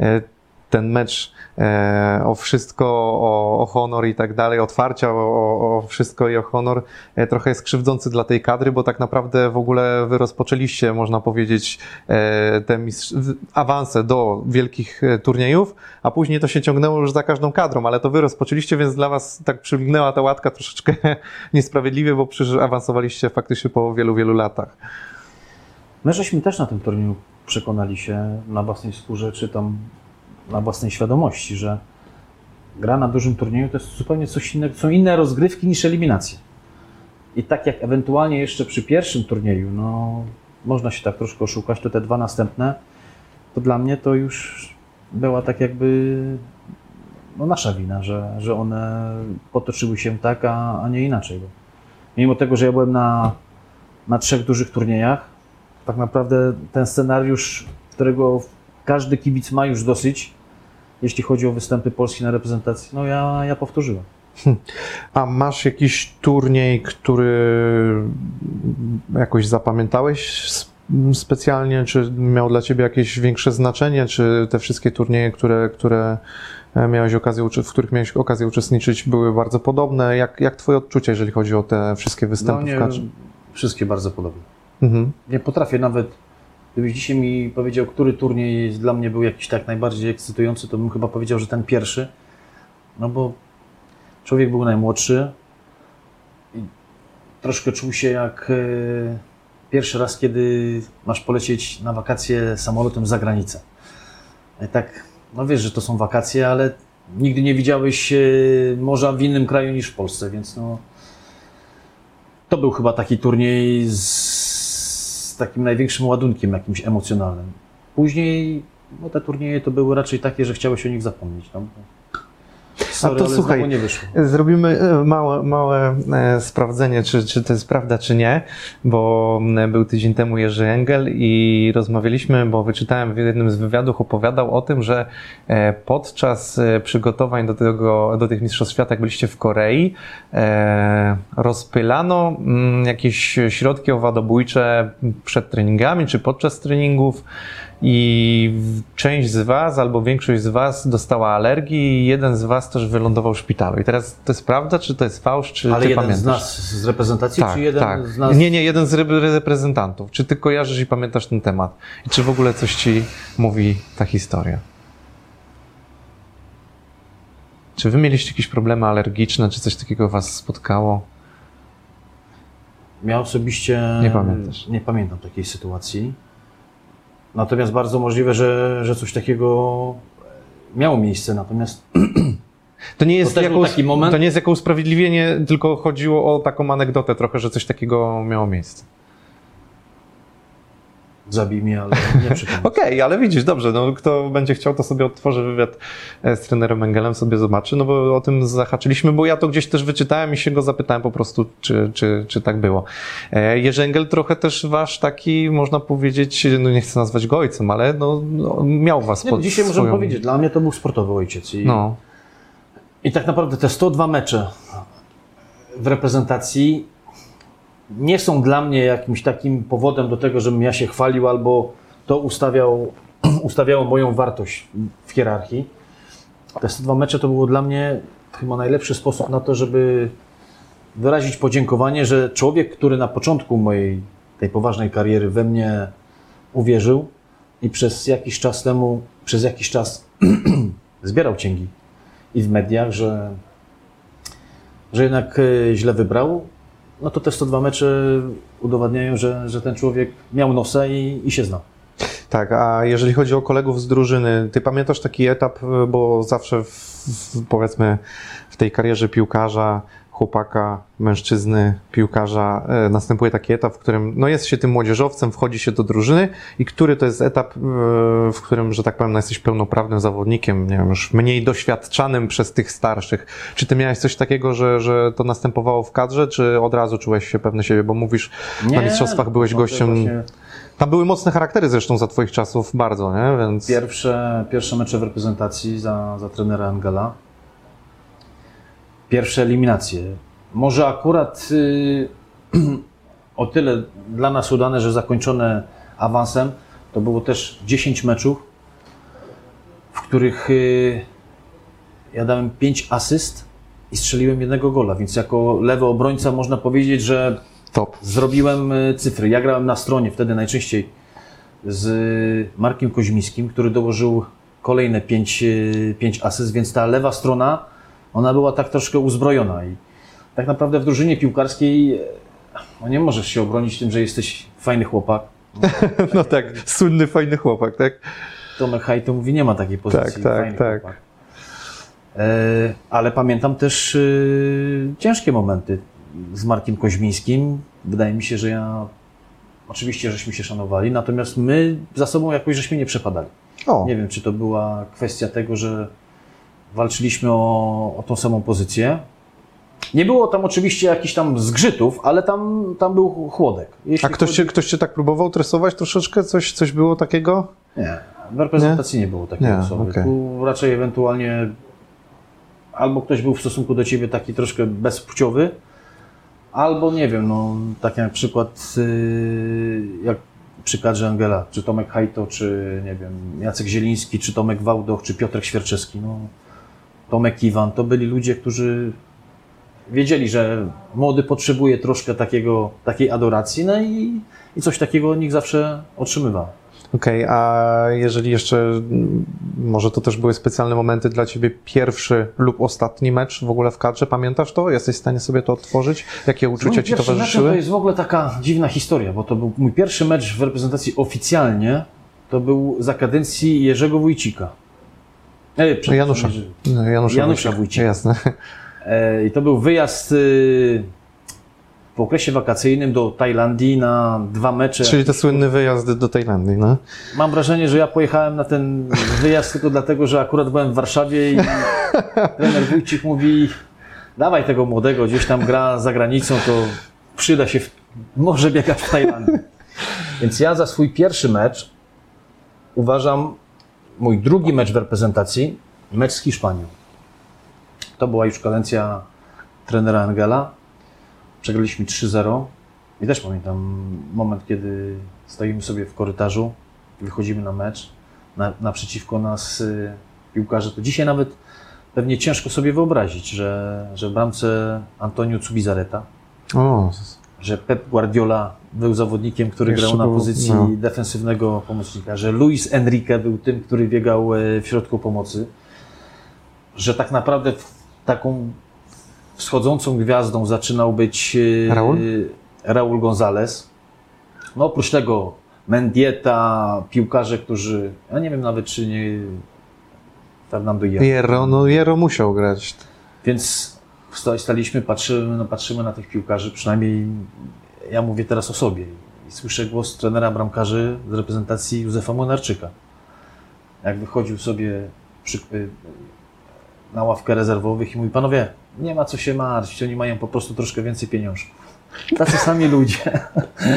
e, ten mecz e, o wszystko, o, o honor i tak dalej, otwarcia o, o, wszystko i o honor e, trochę jest krzywdzący dla tej kadry, bo tak naprawdę w ogóle wy rozpoczęliście, można powiedzieć, e, te mistrz- awanse do wielkich e, turniejów, a później to się ciągnęło już za każdą kadrą, ale to wy rozpoczęliście, więc dla was tak przylgnęła ta łatka troszeczkę niesprawiedliwie, bo przecież awansowaliście faktycznie po wielu, wielu latach. My żeśmy też na tym turnieju przekonali się na własnej skórze, czy tam na własnej świadomości, że gra na dużym turnieju to jest zupełnie coś innego, są inne rozgrywki niż eliminacje. I tak jak ewentualnie jeszcze przy pierwszym turnieju, no można się tak troszkę oszukać, to te dwa następne, to dla mnie to już była tak jakby no nasza wina, że, że one potoczyły się tak, a, a nie inaczej. Bo mimo tego, że ja byłem na, na trzech dużych turniejach, tak naprawdę ten scenariusz, którego każdy kibic ma już dosyć, jeśli chodzi o występy Polski na reprezentacji, no ja, ja powtórzyłem. A masz jakiś turniej, który jakoś zapamiętałeś specjalnie, czy miał dla ciebie jakieś większe znaczenie, czy te wszystkie turnieje, które, które e, miałeś okazję, w których miałeś okazję uczestniczyć, były bardzo podobne? Jak, jak twoje odczucia, jeżeli chodzi o te wszystkie występy w kadrze? wszystkie bardzo podobne. Mhm. Nie potrafię nawet, gdybyś dzisiaj mi powiedział, który turniej dla mnie był jakiś tak najbardziej ekscytujący, to bym chyba powiedział, że ten pierwszy. No bo człowiek był najmłodszy i troszkę czuł się jak e, pierwszy raz, kiedy masz polecieć na wakacje samolotem za granicę. I tak, no wiesz, że to są wakacje, ale nigdy nie widziałeś e, morza w innym kraju niż w Polsce, więc no to był chyba taki turniej z, z takim największym ładunkiem jakimś emocjonalnym. Później no te turnieje to były raczej takie, że chciałeś o nich zapomnieć. No. Sorry, to ale słuchaj, nie wyszło. Zrobimy e, małe, małe e, sprawdzenie, czy, czy to jest prawda, czy nie, bo był tydzień temu Jerzy Engel i rozmawialiśmy, bo wyczytałem w jednym z wywiadów, opowiadał o tym, że e, podczas przygotowań do, tego, do tych Mistrzostw Świata, jak byliście w Korei, rozpylano jakieś środki owadobójcze przed treningami, czy podczas treningów i część z Was albo większość z Was dostała alergii i jeden z Was też wylądował w szpitalu. I teraz to jest prawda, czy to jest fałsz, czy Ale ty jeden pamiętasz? z nas z reprezentacji, tak, czy jeden tak. z nas... Nie, nie, jeden z re- reprezentantów. Czy ty kojarzysz i pamiętasz ten temat? I czy w ogóle coś ci mówi ta historia? Czy wy mieliście jakieś problemy alergiczne, czy coś takiego was spotkało? Ja osobiście Nie pamiętasz. nie pamiętam takiej sytuacji. Natomiast bardzo możliwe, że, że coś takiego miało miejsce. Natomiast To nie jest, też jako, moment? to nie jest jako usprawiedliwienie, tylko chodziło o taką anegdotę trochę, że coś takiego miało miejsce. Zabij mnie, ale nie przypomnę. Okej, ale widzisz, dobrze, no kto będzie chciał, to sobie odtworzy wywiad e, z trenerem Engelem, sobie zobaczy, no bo o tym zahaczyliśmy, bo ja to gdzieś też wyczytałem i się go zapytałem po prostu, czy, czy, czy tak było. E, Jerzy Engel trochę też wasz taki, można powiedzieć, no nie chcę nazwać go ojcem, ale no, no miał was Nie, pod dzisiaj swoją... możemy powiedzieć, dla mnie to był sportowy ojciec. I, No, I tak naprawdę te 102 mecze w reprezentacji nie są dla mnie jakimś takim powodem do tego, żebym ja się chwalił albo to ustawiał, ustawiało moją wartość w hierarchii. Te 102 mecze to było dla mnie chyba najlepszy sposób na to, żeby wyrazić podziękowanie, że człowiek, który na początku mojej tej poważnej kariery we mnie uwierzył i przez jakiś czas temu, przez jakiś czas zbierał cięgi i w mediach, że, że jednak e, źle wybrał, no to te 102 mecze udowadniają, że, że ten człowiek miał nosa i, i się zna. Tak, a jeżeli chodzi o kolegów z drużyny, ty pamiętasz taki etap, bo zawsze w, w, powiedzmy w tej karierze piłkarza, chłopaka, mężczyzny, piłkarza e, następuje taki etap, w którym no jest się tym młodzieżowcem, wchodzi się do drużyny i który to jest etap, e, w którym, że tak powiem, no jesteś pełnoprawnym zawodnikiem, nie wiem, już mniej doświadczanym przez tych starszych. Czy ty miałeś coś takiego, że, że to następowało w kadrze, czy od razu czułeś się pewny siebie, bo mówisz, na mistrzostwach byłeś gościem... właśnie Tam były mocne charaktery zresztą za twoich czasów, bardzo, nie? Więc... Pierwsze, pierwsze mecze w reprezentacji za, za trenera Angela. Pierwsze eliminacje. Może akurat y, o tyle dla nas udane, że zakończone awansem, to było też 10 meczów, w których y, ja dałem 5 asyst i strzeliłem jednego gola, więc jako lewy obrońca można powiedzieć, że Top. Zrobiłem y, cyfry. Ja grałem na stronie wtedy najczęściej z Markiem Koźmiskim, który dołożył kolejne 5, 5 asyst, więc ta lewa strona, ona była tak troszkę uzbrojona i tak naprawdę w drużynie piłkarskiej no nie możesz się obronić tym, że jesteś fajny chłopak. No tak, słynny, fajny chłopak, tak? Tomek Hajto mówi, nie ma takiej pozycji. tak, fajny tak. chłopak. E, ale pamiętam też y, ciężkie momenty z Markiem Koźmińskim. Wydaje mi się, że ja. Oczywiście, żeśmy się szanowali, natomiast my za sobą jakoś żeśmy nie przepadali. O, Nie wiem, czy to była kwestia tego, że walczyliśmy o, o tą samą pozycję. Nie było tam oczywiście jakichś tam zgrzytów, ale tam, tam był chłodek. Jeśli a ktoś chodzi- cię, ktoś cię tak próbował tresować troszeczkę? Coś, coś było takiego? Nie, w reprezentacji nie, było takiej Nie, osoby. okej. Tu raczej ewentualnie albo ktoś był w stosunku do ciebie taki troszkę bezpłciowy, albo nie wiem, no tak jak przykład yy, jak przy kadrze Angela, czy Tomek Hajto, czy nie wiem, Jacek Zieliński, czy Tomek Wałdoch, czy Piotrek Świerczewski, no Tomek Iwan, to byli ludzie, którzy wiedzieli, że młody potrzebuje troszkę takiego, takiej adoracji, no i, i coś takiego od nich zawsze otrzymywał. Okej, a jeżeli jeszcze, może to też były specjalne momenty dla ciebie, pierwszy lub ostatni mecz w ogóle w kadrze, pamiętasz to? Jesteś w stanie sobie to odtworzyć? Jakie uczucia ci towarzyszyły? To jest w ogóle taka dziwna historia, bo to był mój pierwszy mecz w reprezentacji oficjalnie. To był za kadencji Jerzego Wójcika. E, przepraszam, Janusza. Jerzy- No, Janusza, Janusza. Wójcika. Jasne. E, I to był wyjazd y, w okresie wakacyjnym do Tajlandii na dwa mecze. Czyli te słynne wyjazdy do Tajlandii, no? Mam wrażenie, że ja pojechałem na ten wyjazd tylko dlatego, że akurat byłem w Warszawie i trener Wójcik mówi dawaj tego młodego, gdzieś tam gra za granicą, to przyda się, w, może biegać w Tajlandii. Więc ja za swój pierwszy mecz uważam mój drugi mecz w reprezentacji, mecz z Hiszpanią. To była już kadencja trenera Angela. Przegraliśmy 3-0. I też pamiętam moment, kiedy stoimy sobie w korytarzu, wychodzimy na mecz, na, naprzeciwko nas y, piłkarze. To dzisiaj nawet pewnie ciężko sobie wyobrazić, że, że bramce Antonio Cubizareta, O, że Pep Guardiola był zawodnikiem, który Jeszcze grał na był- pozycji no. defensywnego pomocnika, że Luis Enrique był tym, który biegał e, w środku pomocy, że tak naprawdę taką wschodzącą gwiazdą zaczynał być e, Raul? Raul González. No oprócz tego Mendieta, piłkarze, którzy, ja nie wiem nawet czy nie Fernando Hierro. Jero, no Jero musiał grać. Więc staliśmy, patrzymy, no, patrzymy na tych piłkarzy, przynajmniej ja mówię teraz o sobie. I słyszę głos trenera bramkarzy z reprezentacji Józefa Młynarczyka. Jak wychodził sobie przy, y, na ławkę rezerwowych i mówi, panowie, nie ma co się martwić, oni mają po prostu troszkę więcej pieniążków. Tacy sami ludzie.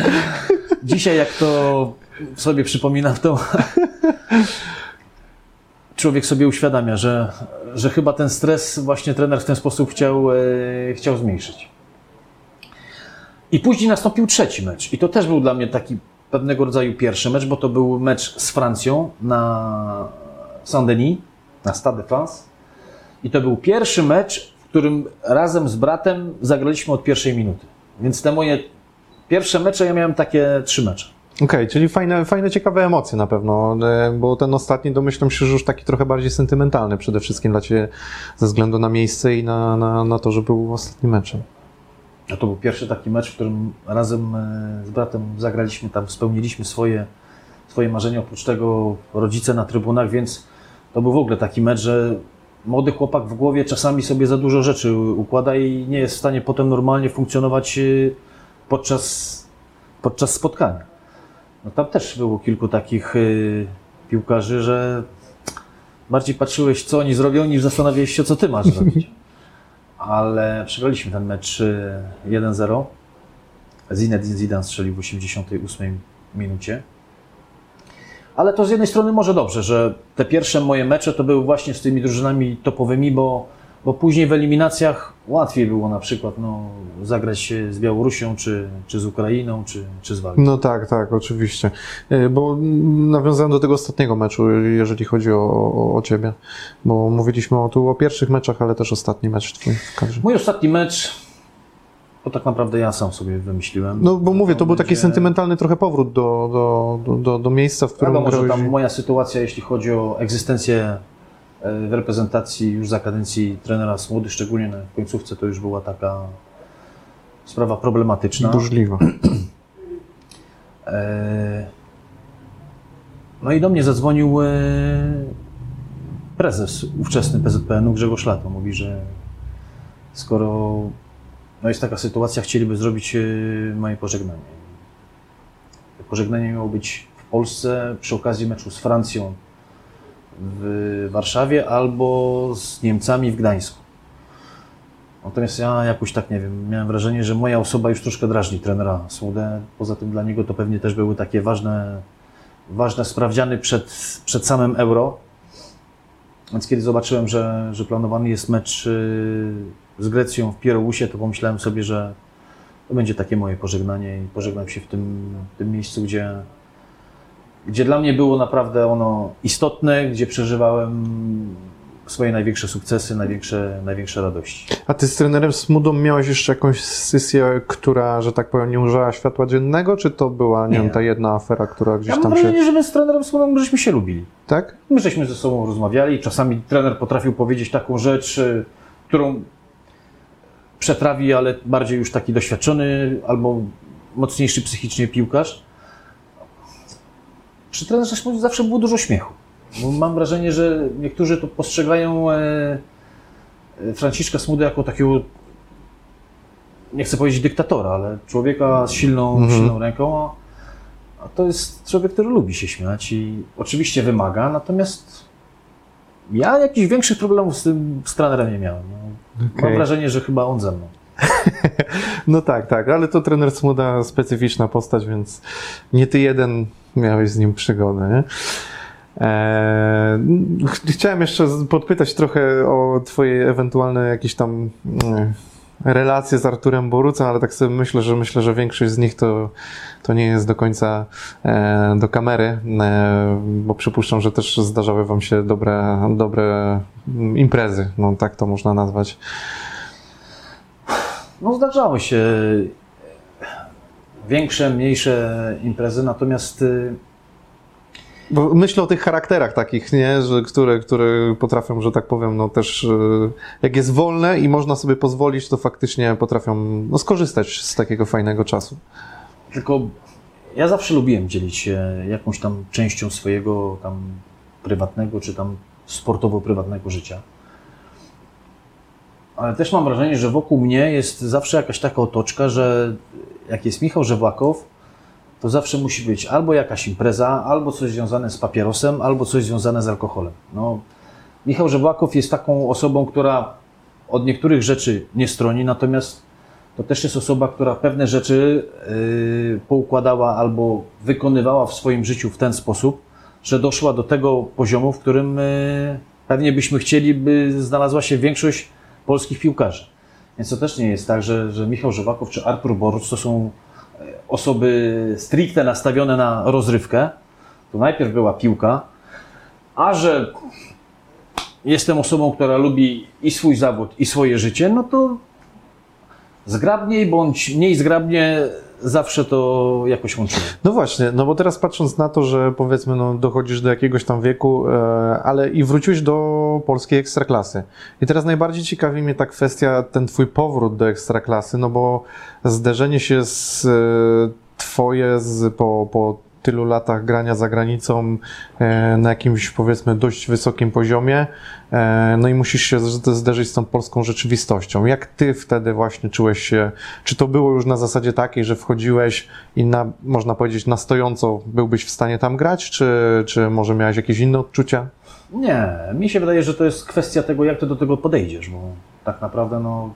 Dzisiaj jak to sobie przypominam, to człowiek sobie uświadamia, że, że chyba ten stres właśnie trener w ten sposób chciał, e, chciał zmniejszyć. I później nastąpił trzeci mecz. I to też był dla mnie taki pewnego rodzaju pierwszy mecz, bo to był mecz z Francją na Saint-Denis, na Stade de France. I to był pierwszy mecz, którym razem z bratem zagraliśmy od pierwszej minuty. Więc te moje pierwsze mecze, ja miałem takie trzy mecze. Okej, czyli fajne, fajne, ciekawe emocje na pewno, e, bo ten ostatni domyślam się, że już taki trochę bardziej sentymentalny przede wszystkim dla Ciebie ze względu na miejsce i na, na, na to, że był ostatni meczem. A to był pierwszy taki mecz, w którym razem e, z bratem zagraliśmy tam, spełniliśmy swoje, swoje marzenia. Oprócz tego rodzice na trybunach, więc to był w ogóle taki mecz, że młody chłopak w głowie czasami sobie za dużo rzeczy układa i nie jest w stanie potem normalnie funkcjonować e, podczas, podczas spotkania. No tam też było kilku takich y, piłkarzy, że bardziej patrzyłeś, co oni zrobią, niż zastanawiałeś się, co ty masz zrobić. Ale przegraliśmy ten mecz y, 1-0. Zinedine Zidane strzelił w 88 minucie. Ale to z jednej strony może dobrze, że te pierwsze moje mecze to były właśnie z tymi drużynami topowymi, bo bo później w eliminacjach łatwiej było na przykład no, zagrać z Białorusią, czy, czy z Ukrainą, czy, czy z Walką. No tak, tak, oczywiście. E, bo nawiązałem do tego ostatniego meczu, jeżeli chodzi o, o, o Ciebie, bo mówiliśmy o, tu o pierwszych meczach, ale też ostatni mecz Twój w kadrze. Mój ostatni mecz to tak naprawdę ja sam sobie wymyśliłem. No bo mówię, to był taki sentymentalny trochę powrót do, do, do, do miejsca, w którym... Wiadomo, że tam moja sytuacja, jeśli chodzi o egzystencję E, w reprezentacji już za kadencji trenera Słody, szczególnie na końcówce, to już była taka sprawa problematyczna. Burzliwa. E, no i do mnie zadzwonił e, prezes ówczesny PZPN-u Grzegorz Lato. Mówi, że skoro no jest taka sytuacja, chcieliby zrobić moje pożegnanie. Pożegnanie miało być w Polsce przy okazji meczu z Francją w Warszawie albo z Niemcami w Gdańsku. Natomiast ja jakoś tak nie wiem, miałem wrażenie, że moja osoba już troszkę drażni trenera Słodę. Poza tym dla niego to pewnie też były takie ważne, ważne sprawdziany przed, przed samym euro. Więc kiedy zobaczyłem, że, że planowany jest mecz y, z Grecją w Pierołusie, to pomyślałem sobie, że to będzie takie moje pożegnanie i pożegnam się w tym, tym miejscu, gdzie, gdzie dla mnie było naprawdę ono istotne, gdzie przeżywałem swoje największe sukcesy, największe, największe radości. A ty z trenerem Smudą miałeś jeszcze jakąś sesję, która, że tak powiem, nie użyła światła dziennego, czy to była, nie, nie. wiem, ta jedna afera, która gdzieś ja tam mam wrażenie, że my z trenerem Smudą żeśmy się lubili. Tak? My żeśmy ze sobą rozmawiali, czasami trener potrafił powiedzieć taką rzecz, y, którą przetrawi, ale bardziej już taki doświadczony albo mocniejszy psychicznie piłkarz przy trenerze zawsze było dużo śmiechu. Bo mam wrażenie, że niektórzy to postrzegają e, e, Franciszka Smudę jako takiego, nie chcę powiedzieć dyktatora, ale człowieka z silną, mhm. silną ręką, a, a to jest człowiek, który lubi się śmiać i oczywiście wymaga, natomiast ja jakichś większych problemów z tym z trenerem nie miałem. No, okay. Mam wrażenie, że chyba on ze mną. No tak, tak, ale to trener Smuda specyficzna postać, więc nie ty jeden miałeś z nim przygodę, nie? Eee, chciałem jeszcze podpytać trochę o twoje ewentualne jakieś tam mm, relacje z Arturem Borucem, ale tak sobie myślę, że myślę, że większość z nich to, to nie jest do końca e, do kamery, e, bo przypuszczam, że też zdarzały wam się dobre, dobre imprezy, no tak to można nazwać. No zdarzały się większe, mniejsze imprezy, natomiast y, bo myślę o tych charakterach takich, nie? Że, które, które potrafią, że tak powiem, no też y, jak jest wolne i można sobie pozwolić, to faktycznie potrafią no, skorzystać z takiego fajnego czasu. Tylko ja zawsze lubiłem dzielić się jakąś tam częścią swojego tam prywatnego, czy tam sportowo-prywatnego życia. Ale też mam wrażenie, że wokół mnie jest zawsze jakaś taka otoczka, że jak jest Michał Żewłakow, to zawsze musi być albo jakaś impreza, albo coś związane z papierosem, albo coś związane z alkoholem. No, Michał Żewłakow jest taką osobą, która od niektórych rzeczy nie stroni, natomiast to też jest osoba, która pewne rzeczy yy, poukładała albo wykonywała w swoim życiu w ten sposób, że doszła do tego poziomu, w którym yy, pewnie byśmy chcieli, by znalazła się większość polskich piłkarzy. Więc to też nie jest tak, że, że Michał Żywakow czy Artur Boruc to są e, osoby stricte nastawione na rozrywkę. To najpierw była piłka, a że jestem osobą, która lubi i swój zawód, i swoje życie, no to zgrabniej bądź mniej zgrabnie zawsze to jakoś łączyłem. No właśnie, no bo teraz patrząc na to, że powiedzmy no, dochodzisz do jakiegoś tam wieku, e, ale i wróciłeś do polskiej ekstraklasy. I teraz najbardziej ciekawi mnie ta kwestia, ten twój powrót do ekstraklasy, no bo zderzenie się z e, twoje z, po, po tylu latach grania za granicą e, na jakimś powiedzmy dość wysokim poziomie, e, no i musisz się zderzyć z tą polską rzeczywistością. Jak ty wtedy właśnie czułeś się, czy to było już na zasadzie takiej, że wchodziłeś i na, można powiedzieć na stojąco byłbyś w stanie tam grać, czy, czy może miałeś jakieś inne odczucia? Nie, mi się wydaje, że to jest kwestia tego, jak ty do tego podejdziesz, bo tak naprawdę no,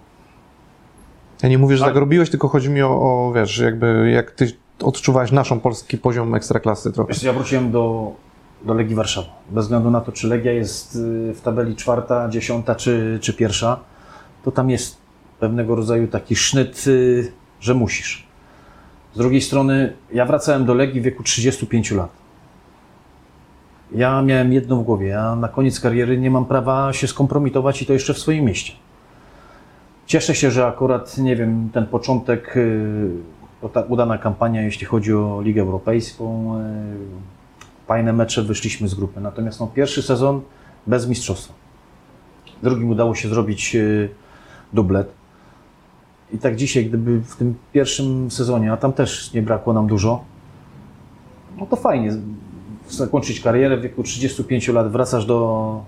Ja nie mówię, że Tak. tak robiłeś, tylko chodzi mi o, o wiesz, jakby jak ty odczuwałeś naszą polski poziom ekstraklasy trochę. Ja wróciłem do, do Legii Warszawa. Bez względu na to, czy Legia jest y, w tabeli czwarta, dziesiąta czy, czy pierwsza, to tam jest pewnego rodzaju taki sznyt, y, że musisz. Z drugiej strony, ja wracałem do Legii w wieku 35 lat. Ja miałem jedno w głowie. Ja na koniec kariery nie mam prawa się skompromitować i to jeszcze w swoim mieście. Cieszę się, że akurat, nie wiem, ten początek, y, udana kampania, jeśli chodzi o Ligę Europejską, y, fajne mecze, wyszliśmy z grupy. Natomiast no, pierwszy sezon bez mistrzostwa. W drugim udało się zrobić y, dublet. I tak dzisiaj, gdyby w tym pierwszym sezonie, a tam też nie brakło nam dużo, no to fajnie. Zakończyć karierę w wieku 35 lat, wracasz do,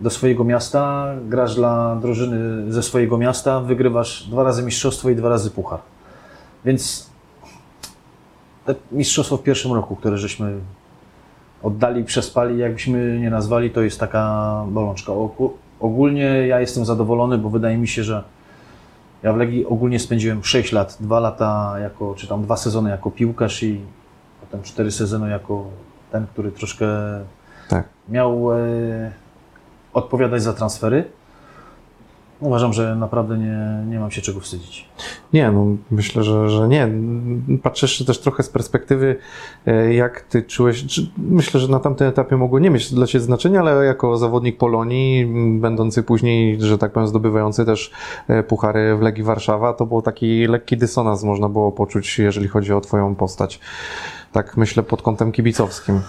do swojego miasta, grasz dla drużyny ze swojego miasta, wygrywasz dwa razy mistrzostwo i dwa razy puchar. Więc te mistrzostwo w pierwszym roku, które żeśmy oddali, przespali, jakbyśmy nie nazwali, to jest taka bolączka. Ogó- Ogólnie ja jestem zadowolony, bo wydaje mi się, że ja w Legii ogólnie spędziłem 6 lat, 2 lata jako, czy tam dwa sezony jako piłkarz i potem 4 sezony jako ten, który troszkę Tak. miał e, odpowiadać za transfery. Uważam, że naprawdę nie, nie mam się czego wstydzić. Nie, no myślę, że, że nie. Patrzysz też trochę z perspektywy, e, jak ty czułeś. Myślę, że na tamtym etapie mogło nie mieć dla ciebie znaczenia, ale jako zawodnik Polonii, będący później, że tak powiem, zdobywający też e, puchary w Legii Warszawa, to był taki lekki dysonans, można było poczuć, jeżeli chodzi o twoją postać. Tak myślę pod kątem kibicowskim.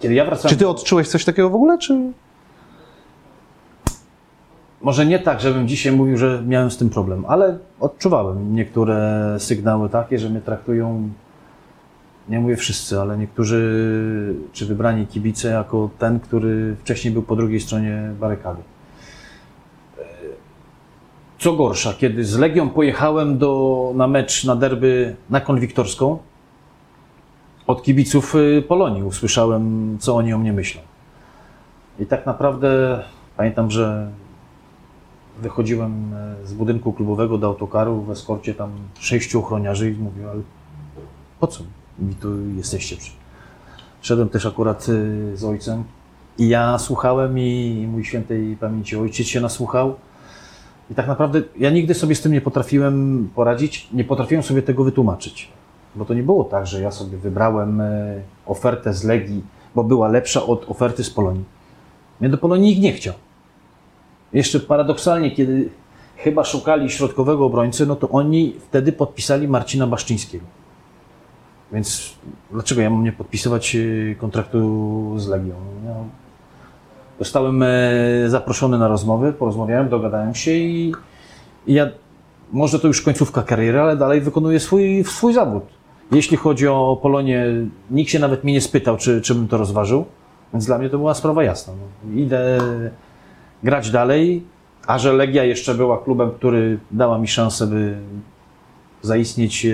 Kiedy ja wracałem... Czy ty odczułeś coś takiego w ogóle, czy? Może nie tak, żebym dzisiaj mówił, że miałem z tym problem, ale odczuwałem niektóre sygnały takie, że mnie traktują, nie mówię wszyscy, ale niektórzy, czy wybrani kibice, jako ten, który wcześniej był po drugiej stronie barykady. Co gorsza, kiedy z Legią pojechałem do, na mecz, na derby, na konwiktorską, od kibiców y, Polonii usłyszałem, co oni o mnie myślą. I tak naprawdę pamiętam, że wychodziłem e, z budynku klubowego do autokaru w eskorcie tam sześciu ochroniarzy i mówię, ale po co mi tu jesteście? Szedłem też akurat e, z ojcem i ja słuchałem i mój świętej pamięci ojciec się nasłuchał. I tak naprawdę ja nigdy sobie z tym nie potrafiłem poradzić, nie potrafiłem sobie tego wytłumaczyć. Bo to nie było tak, że ja sobie wybrałem e, ofertę z Legii, bo była lepsza od oferty z Polonii. Mnie do Polonii nikt nie chciał. Jeszcze paradoksalnie, kiedy chyba szukali środkowego obrońcy, no to oni wtedy podpisali Marcina Baszczyńskiego. Więc dlaczego ja mam nie podpisywać e, kontraktu z Legią? Ja zostałem e, zaproszony na rozmowy, porozmawiałem, dogadałem się i, i ja, może to już końcówka kariery, ale dalej wykonuję swój, swój zawód. Jeśli chodzi o Polonię, nikt się nawet mnie nie spytał, czy, czy bym to rozważył, więc dla mnie to była sprawa jasna. No, idę grać dalej, a że Legia jeszcze była klubem, który dała mi szansę, by zaistnieć e,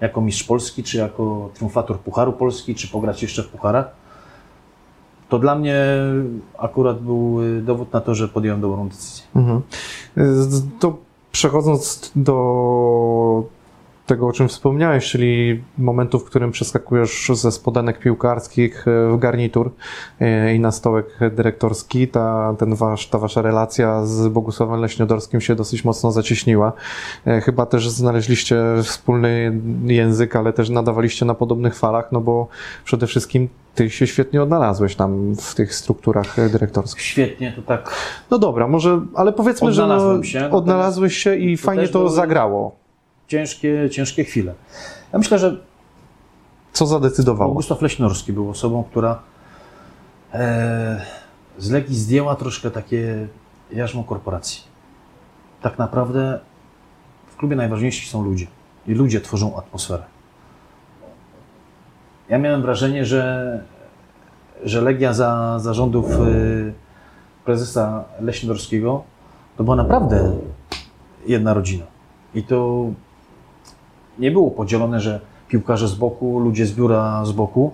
jako mistrz Polski, czy jako triumfator Pucharu Polski, czy pograć jeszcze w Pucharach, to dla mnie akurat był e, dowód na to, że podjąłem dobrą decyzję. Mhm. Z- To przechodząc do tego, o czym wspomniałeś, czyli momentu, w którym przeskakujesz ze spodanek piłkarskich e, w garnitur e, i na stołek dyrektorski, ta, ten wasz, ta wasza relacja z Bogusławem Leśniodorskim się dosyć mocno zacieśniła. E, Chyba też znaleźliście wspólny język, ale też nadawaliście na podobnych falach, no bo przede wszystkim ty się świetnie odnalazłeś tam w tych strukturach dyrektorskich. Świetnie, to tak No dobra, może, ale powiedzmy, że no, się, odnalazłeś się i fajnie też to były- zagrało. Ciężkie, ciężkie chwile. Ja myślę, że Co zadecydowało? Bogusław Leśnorski był osobą, która e, z Legii zdjęła troszkę takie jarzmo korporacji. Tak naprawdę w klubie najważniejsi są ludzie i ludzie tworzą atmosferę. Ja miałem wrażenie, że, że Legia za zarządów y, prezesa Leśnorskiego to była naprawdę jedna rodzina. I to nie było podzielone, że piłkarze z boku, ludzie z biura z boku.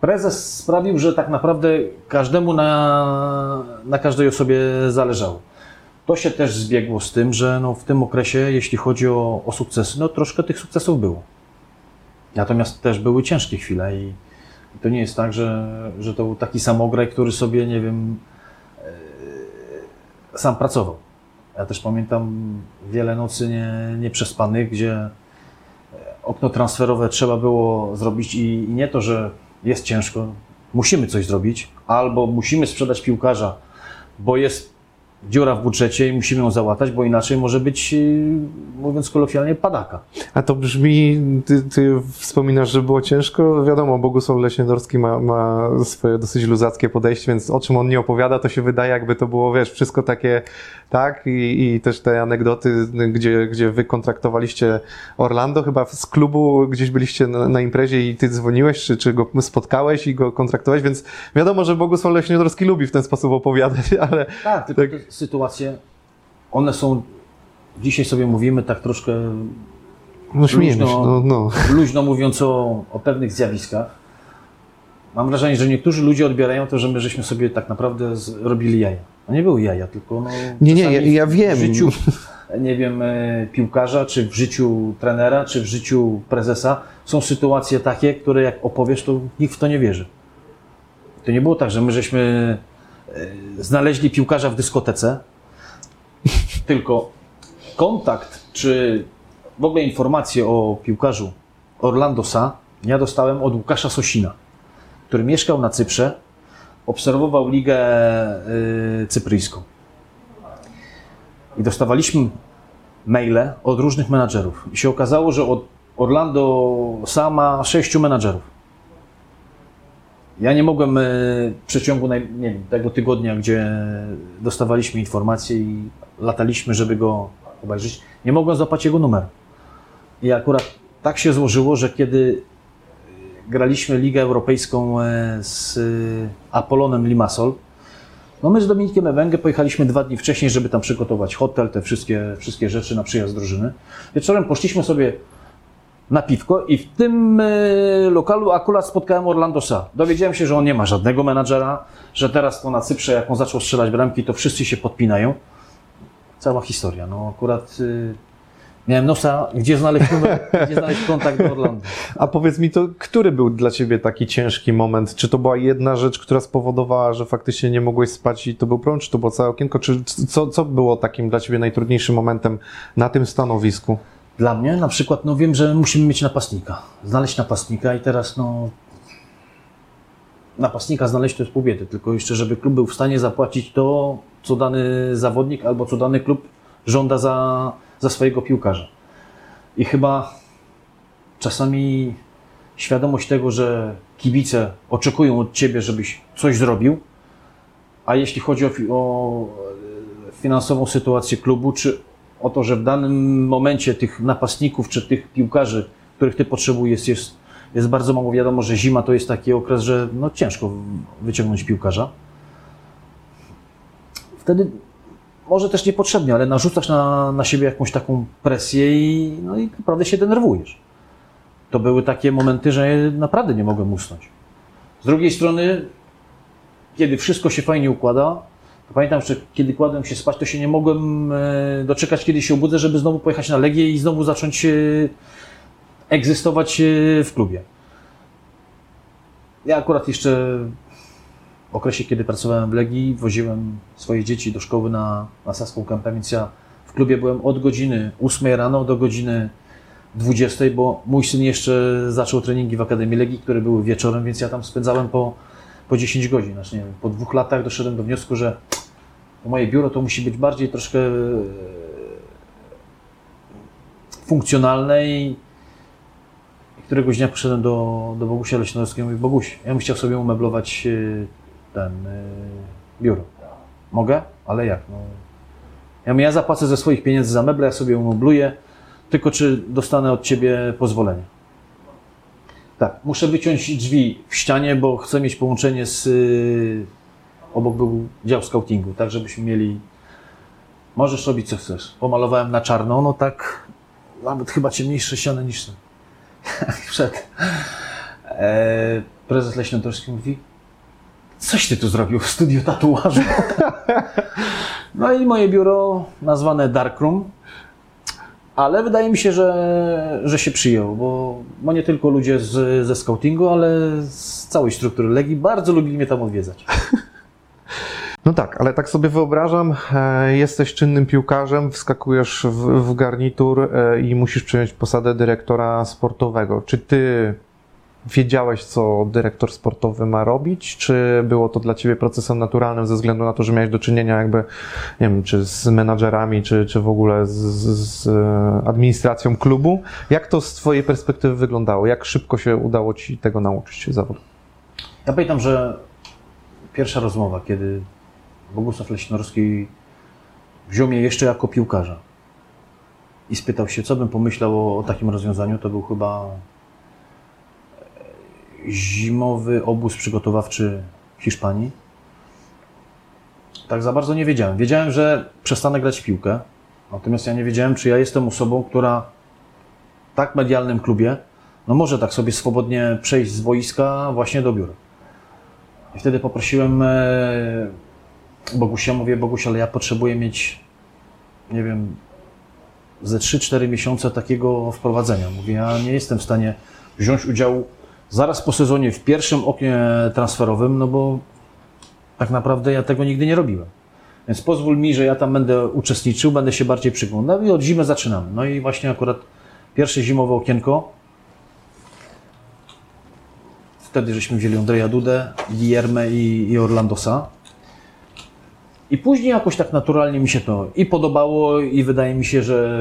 Prezes sprawił, że tak naprawdę każdemu na, na każdej osobie zależało. To się też zbiegło z tym, że no w tym okresie, jeśli chodzi o, o sukcesy, no troszkę tych sukcesów było. Natomiast też były ciężkie chwile i, to nie jest tak, że, że to był taki samograj, który sobie, nie wiem, e, sam pracował. Ja też pamiętam wiele nocy nie, nieprzespanych, gdzie okno transferowe trzeba było zrobić i, i nie to, że jest ciężko, musimy coś zrobić, albo musimy sprzedać piłkarza, bo jest dziura w budżecie i musimy ją załatać, bo inaczej może być, yy, mówiąc kolokwialnie, padaka. A to brzmi, ty, ty wspominasz, że było ciężko. Wiadomo, Bogusław Leśniodorski ma, ma swoje dosyć luzackie podejście, więc o czym on nie opowiada, to się wydaje, jakby to było, wiesz, wszystko takie, tak? I, i też te anegdoty, gdzie, gdzie wy kontraktowaliście Orlando, chyba z klubu gdzieś byliście na, na imprezie i ty dzwoniłeś, czy, czy go spotkałeś i go kontraktowałeś, więc wiadomo, że Bogusław Leśniodorski lubi w ten sposób opowiadać, ale Tak, Tak. Sytuacje, one są, dzisiaj sobie mówimy tak troszkę no śmiejemy Luźno. no, no. luźno mówiąc o, o pewnych zjawiskach. Mam wrażenie, że niektórzy ludzie odbierają to, że my żeśmy sobie tak naprawdę robili jaja. No nie były jaja, tylko no, Nie, nie, ja- ja wiem. w życiu, nie wiem, e, piłkarza, czy w życiu trenera, czy w życiu prezesa są sytuacje takie, które jak opowiesz, to nikt w to nie wierzy. To nie było tak, że my żeśmy znaleźli piłkarza w dyskotece, tylko kontakt, czy w ogóle informacje o piłkarzu Orlando Sa ja dostałem od Łukasza Sosina, który mieszkał na Cyprze, obserwował ligę y, cypryjską. I dostawaliśmy maile od różnych menadżerów. I się okazało, że od Orlando Sa ma sześciu menadżerów. Ja nie mogłem y, w przeciągu nie wiem, tego tygodnia, gdzie dostawaliśmy informacje i lataliśmy, żeby go obejrzeć, nie mogłem złapać jego numeru. I akurat tak się złożyło, że kiedy graliśmy Ligę Europejską e, z y, Apolonem Limassol, no my z Dominikiem Ewęgę pojechaliśmy dwa dni wcześniej, żeby tam przygotować hotel, te wszystkie, wszystkie rzeczy na przyjazd drużyny. Wieczorem poszliśmy sobie na piwko i w tym e, lokalu akurat spotkałem Orlando Sa. Dowiedziałem się, że on nie ma żadnego menadżera, że teraz to na Cyprze, jak on zaczął strzelać bramki, to wszyscy się podpinają. Cała historia. No akurat y, miałem nosa, gdzie znaleźć numer, gdzie znaleźć kontakt do Orlando. A powiedz mi, to który był dla ciebie taki ciężki moment? Czy to była jedna rzecz, która spowodowała, że faktycznie nie mogłeś spać i to był prąd, czy to było całe okienko? Czy co, co było takim dla ciebie najtrudniejszym momentem na tym stanowisku? Dla mnie na przykład, no wiem, że musimy mieć napastnika. Znaleźć napastnika i teraz no napastnika znaleźć to jest pół biedy, tylko jeszcze żeby klub był w stanie zapłacić to, co dany zawodnik albo co dany klub żąda za, za swojego piłkarza. I chyba czasami świadomość tego, że kibice oczekują od ciebie, żebyś coś zrobił, a jeśli chodzi o, o e, finansową sytuację klubu, czy o to, że w danym momencie tych napastników, czy tych piłkarzy, których ty potrzebujesz, jest, jest bardzo mało. Wiadomo, że zima to jest taki okres, że no, ciężko wyciągnąć piłkarza. Wtedy może też niepotrzebnie, ale narzucasz na, na siebie jakąś taką presję i, no i naprawdę się denerwujesz. To były takie momenty, że naprawdę nie mogłem usnąć. Z drugiej strony, kiedy wszystko się fajnie układa, Pamiętam, że kiedy kładłem się spać, to się nie mogłem e, doczekać, kiedy się obudzę, żeby znowu pojechać na Legię i znowu zacząć e, egzystować e, w klubie. Ja akurat jeszcze w okresie, kiedy pracowałem w Legii, woziłem swoje dzieci do szkoły na, na Saską Kępę, więc ja w klubie byłem od godziny 8 rano do godziny 20, bo mój syn jeszcze zaczął treningi w Akademii Legii, które były wieczorem, więc ja tam spędzałem po, po 10 godzin. Znaczy, nie wiem, po dwóch latach doszedłem do wniosku, że moje biuro to musi być bardziej troszkę e, funkcjonalne i któregoś dnia poszedłem do, do Bogusia Leśnorskiego i mówię, Boguś, ja bym chciał sobie umeblować e, ten e, biuro. Mogę? Ale jak? No, ja mówię, ja zapłacę ze swoich pieniędzy za meble, ja sobie umebluję, tylko czy dostanę od Ciebie pozwolenie? Tak, muszę wyciąć drzwi w ścianie, bo chcę mieć połączenie z... Obok był dział scoutingu, tak żebyśmy mieli... Możesz robić co chcesz. Pomalowałem na czarno, no tak nawet chyba ciemniejsze ściany niż ten. Jak Wszedł. E, prezes Leśnotorski mówi coś ty tu zrobił w studiu tatuażu? no i moje biuro nazwane Darkroom, ale wydaje mi się, że, że się przyjął, bo, bo nie tylko ludzie z, ze scoutingu, ale z całej struktury Legii bardzo lubili mnie tam odwiedzać. No tak, ale tak sobie wyobrażam, e, jesteś czynnym piłkarzem, wskakujesz w, w garnitur e, i musisz przejąć posadę dyrektora sportowego. Czy ty wiedziałeś, co dyrektor sportowy ma robić, czy było to dla ciebie procesem naturalnym ze względu na to, że miałeś do czynienia jakby, nie wiem, czy z menadżerami, czy, czy w ogóle z, z, e, administracją klubu? Jak to z twojej perspektywy wyglądało? Jak szybko się udało ci tego nauczyć zawodu? Ja pamiętam, że pierwsza rozmowa, kiedy Bogusław Leśnorski wziął mnie jeszcze jako piłkarza i spytał się, co bym pomyślał o, takim rozwiązaniu, to był chyba e, zimowy obóz przygotowawczy w Hiszpanii. Tak za bardzo nie wiedziałem. Wiedziałem, że przestanę grać w piłkę, natomiast ja nie wiedziałem, czy ja jestem osobą, która w tak medialnym klubie, no może tak sobie swobodnie przejść z wojska właśnie do biura. I wtedy poprosiłem e, Bogusia, mówię, Bogusia, ale ja potrzebuję mieć, nie wiem, ze 3-4 miesiące takiego wprowadzenia. Mówię, ja nie jestem w stanie wziąć udziału zaraz po sezonie w pierwszym oknie transferowym, no bo tak naprawdę ja tego nigdy nie robiłem. Więc pozwól mi, że ja tam będę uczestniczył, będę się bardziej przyglądał i od zimy zaczynamy. No i właśnie akurat pierwsze zimowe okienko, wtedy żeśmy wzięli Andrzeja Dudę, Guillerme i, i Orlandosa. I później jakoś tak naturalnie mi się to i podobało, i wydaje mi się, że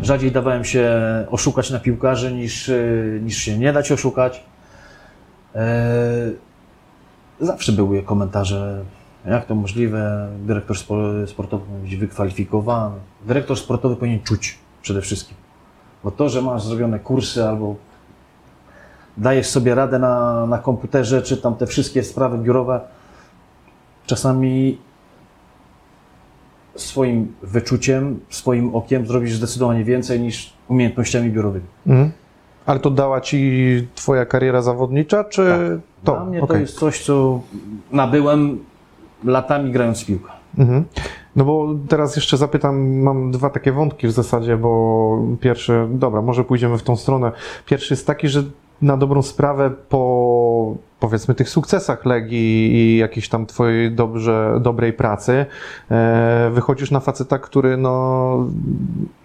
rzadziej dawałem się oszukać na piłkarzy niż, y, niż się nie dać oszukać. Eee, Zawsze były komentarze, jak to możliwe, dyrektor spo- sportowy powinien być wykwalifikowany. Dyrektor sportowy powinien czuć przede wszystkim. Bo to, że masz zrobione kursy albo dajesz sobie radę na, na komputerze, czy tam te wszystkie sprawy biurowe, czasami swoim wyczuciem, swoim okiem zrobisz zdecydowanie więcej niż umiejętnościami biurowymi. Mhm. Ale to dała ci twoja kariera zawodnicza, czy to? Dla mnie to Okej. jest coś, co nabyłem latami grając w piłkę. Mhm. No bo teraz jeszcze zapytam, mam dwa takie wątki w zasadzie, bo pierwszy, dobra, może pójdziemy w tą stronę. Pierwszy jest taki, że na dobrą sprawę po powiedzmy tych sukcesach Legii i jakiejś tam twojej dobrze, dobrej pracy e, wychodzisz na faceta, który no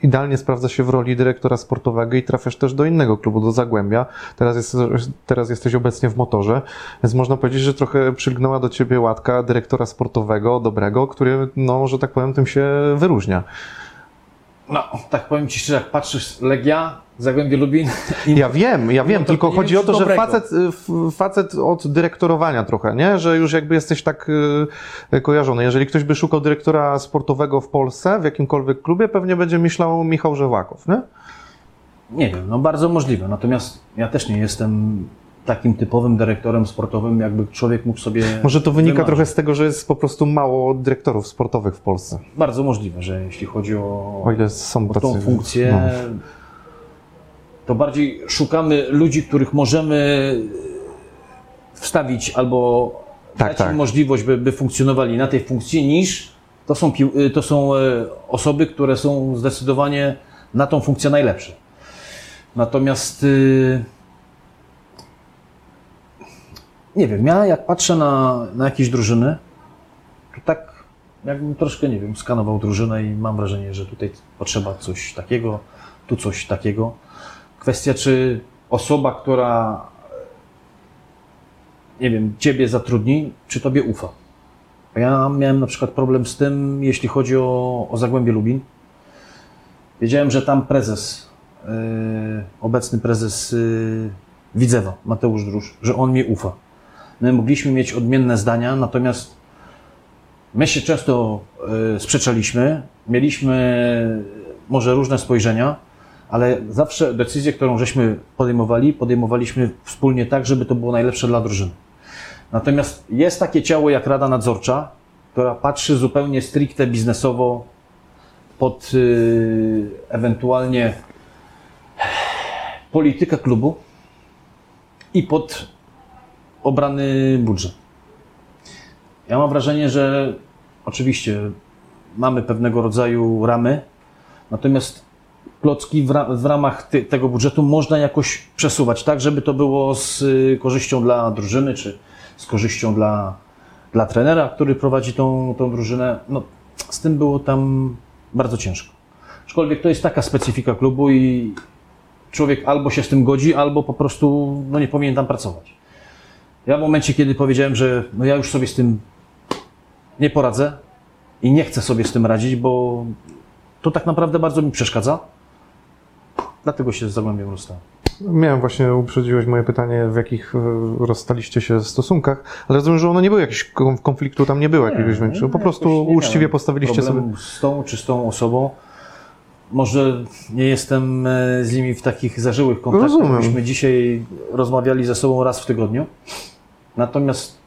idealnie sprawdza się w roli dyrektora sportowego i trafiasz też do innego klubu, do Zagłębia. Teraz, jest, teraz jesteś obecnie w motorze, więc można powiedzieć, że trochę przylgnęła do ciebie łatka dyrektora sportowego, dobrego, który, no, że tak powiem, tym się wyróżnia. No, tak powiem Ci szczerze, jak patrzysz Legia, Zagłębie Lubin Ja wiem, ja wiem, to tylko chodzi o to, że facet, y, facet od dyrektorowania trochę, nie? Że już jakby jesteś tak y, kojarzony. Jeżeli ktoś by szukał dyrektora sportowego w Polsce, w jakimkolwiek klubie, pewnie będzie myślał Michał Żełakow, nie? Nie wiem, no bardzo możliwe. Natomiast ja też nie jestem takim typowym dyrektorem sportowym, jakby człowiek mógł sobie. Może to wynika wymarzyć. trochę z tego, że jest po prostu mało dyrektorów sportowych w Polsce. Bardzo możliwe, że jeśli chodzi o, O ile są o tacy. tą funkcję, no. to bardziej szukamy ludzi, których możemy wstawić albo Tak, dać im tak. możliwość, by, by funkcjonowali na tej funkcji, niż to są, y, to są e, osoby, które są zdecydowanie na tą funkcję najlepsze. Natomiast y, nie wiem, ja jak patrzę na, na jakieś drużyny, to tak jakbym troszkę, nie wiem, skanował drużynę i mam wrażenie, że tutaj potrzeba coś takiego, tu coś takiego. Kwestia, czy osoba, która, nie wiem, ciebie zatrudni, czy tobie ufa. Ja miałem na przykład problem z tym, jeśli chodzi o, o Zagłębie Lubin. Wiedziałem, że tam prezes, yy, obecny prezes yy, Widzewa, Mateusz Drusz, że on mi ufa. My mogliśmy mieć odmienne zdania, natomiast my się często y, sprzeczaliśmy, mieliśmy może różne spojrzenia, ale zawsze decyzję, którą żeśmy podejmowali, podejmowaliśmy wspólnie tak, żeby to było najlepsze dla drużyny. Natomiast jest takie ciało jak Rada Nadzorcza, która patrzy zupełnie stricte biznesowo pod y, ewentualnie politykę klubu i pod obrany budżet. Ja mam wrażenie, że oczywiście mamy pewnego rodzaju ramy, natomiast klocki w, ra w ramach tego budżetu można jakoś przesuwać, tak, żeby to było z y, korzyścią dla drużyny, czy z korzyścią dla, dla trenera, który prowadzi tą, tą drużynę. No, z tym było tam bardzo ciężko. Aczkolwiek to jest taka specyfika klubu i człowiek albo się z tym godzi, albo po prostu no, nie powinien tam pracować. Ja w momencie, kiedy powiedziałem, że no ja już sobie z tym nie poradzę i nie chcę sobie z tym radzić, bo to tak naprawdę bardzo mi przeszkadza, dlatego się z Zagłębiem rozstałem. Miałem właśnie, uprzedziłeś moje pytanie, w jakich e, rozstaliście się stosunkach, ale rozumiem, że ono nie było jakiegoś kon- konfliktu, tam nie było jakiegoś większego, po prostu uczciwie postawiliście sobie... z tą czy z tą osobą. Może nie jestem e, z nimi w takich zażyłych kontaktach, Rozumiem. byśmy dzisiaj rozmawiali ze sobą raz w tygodniu. Natomiast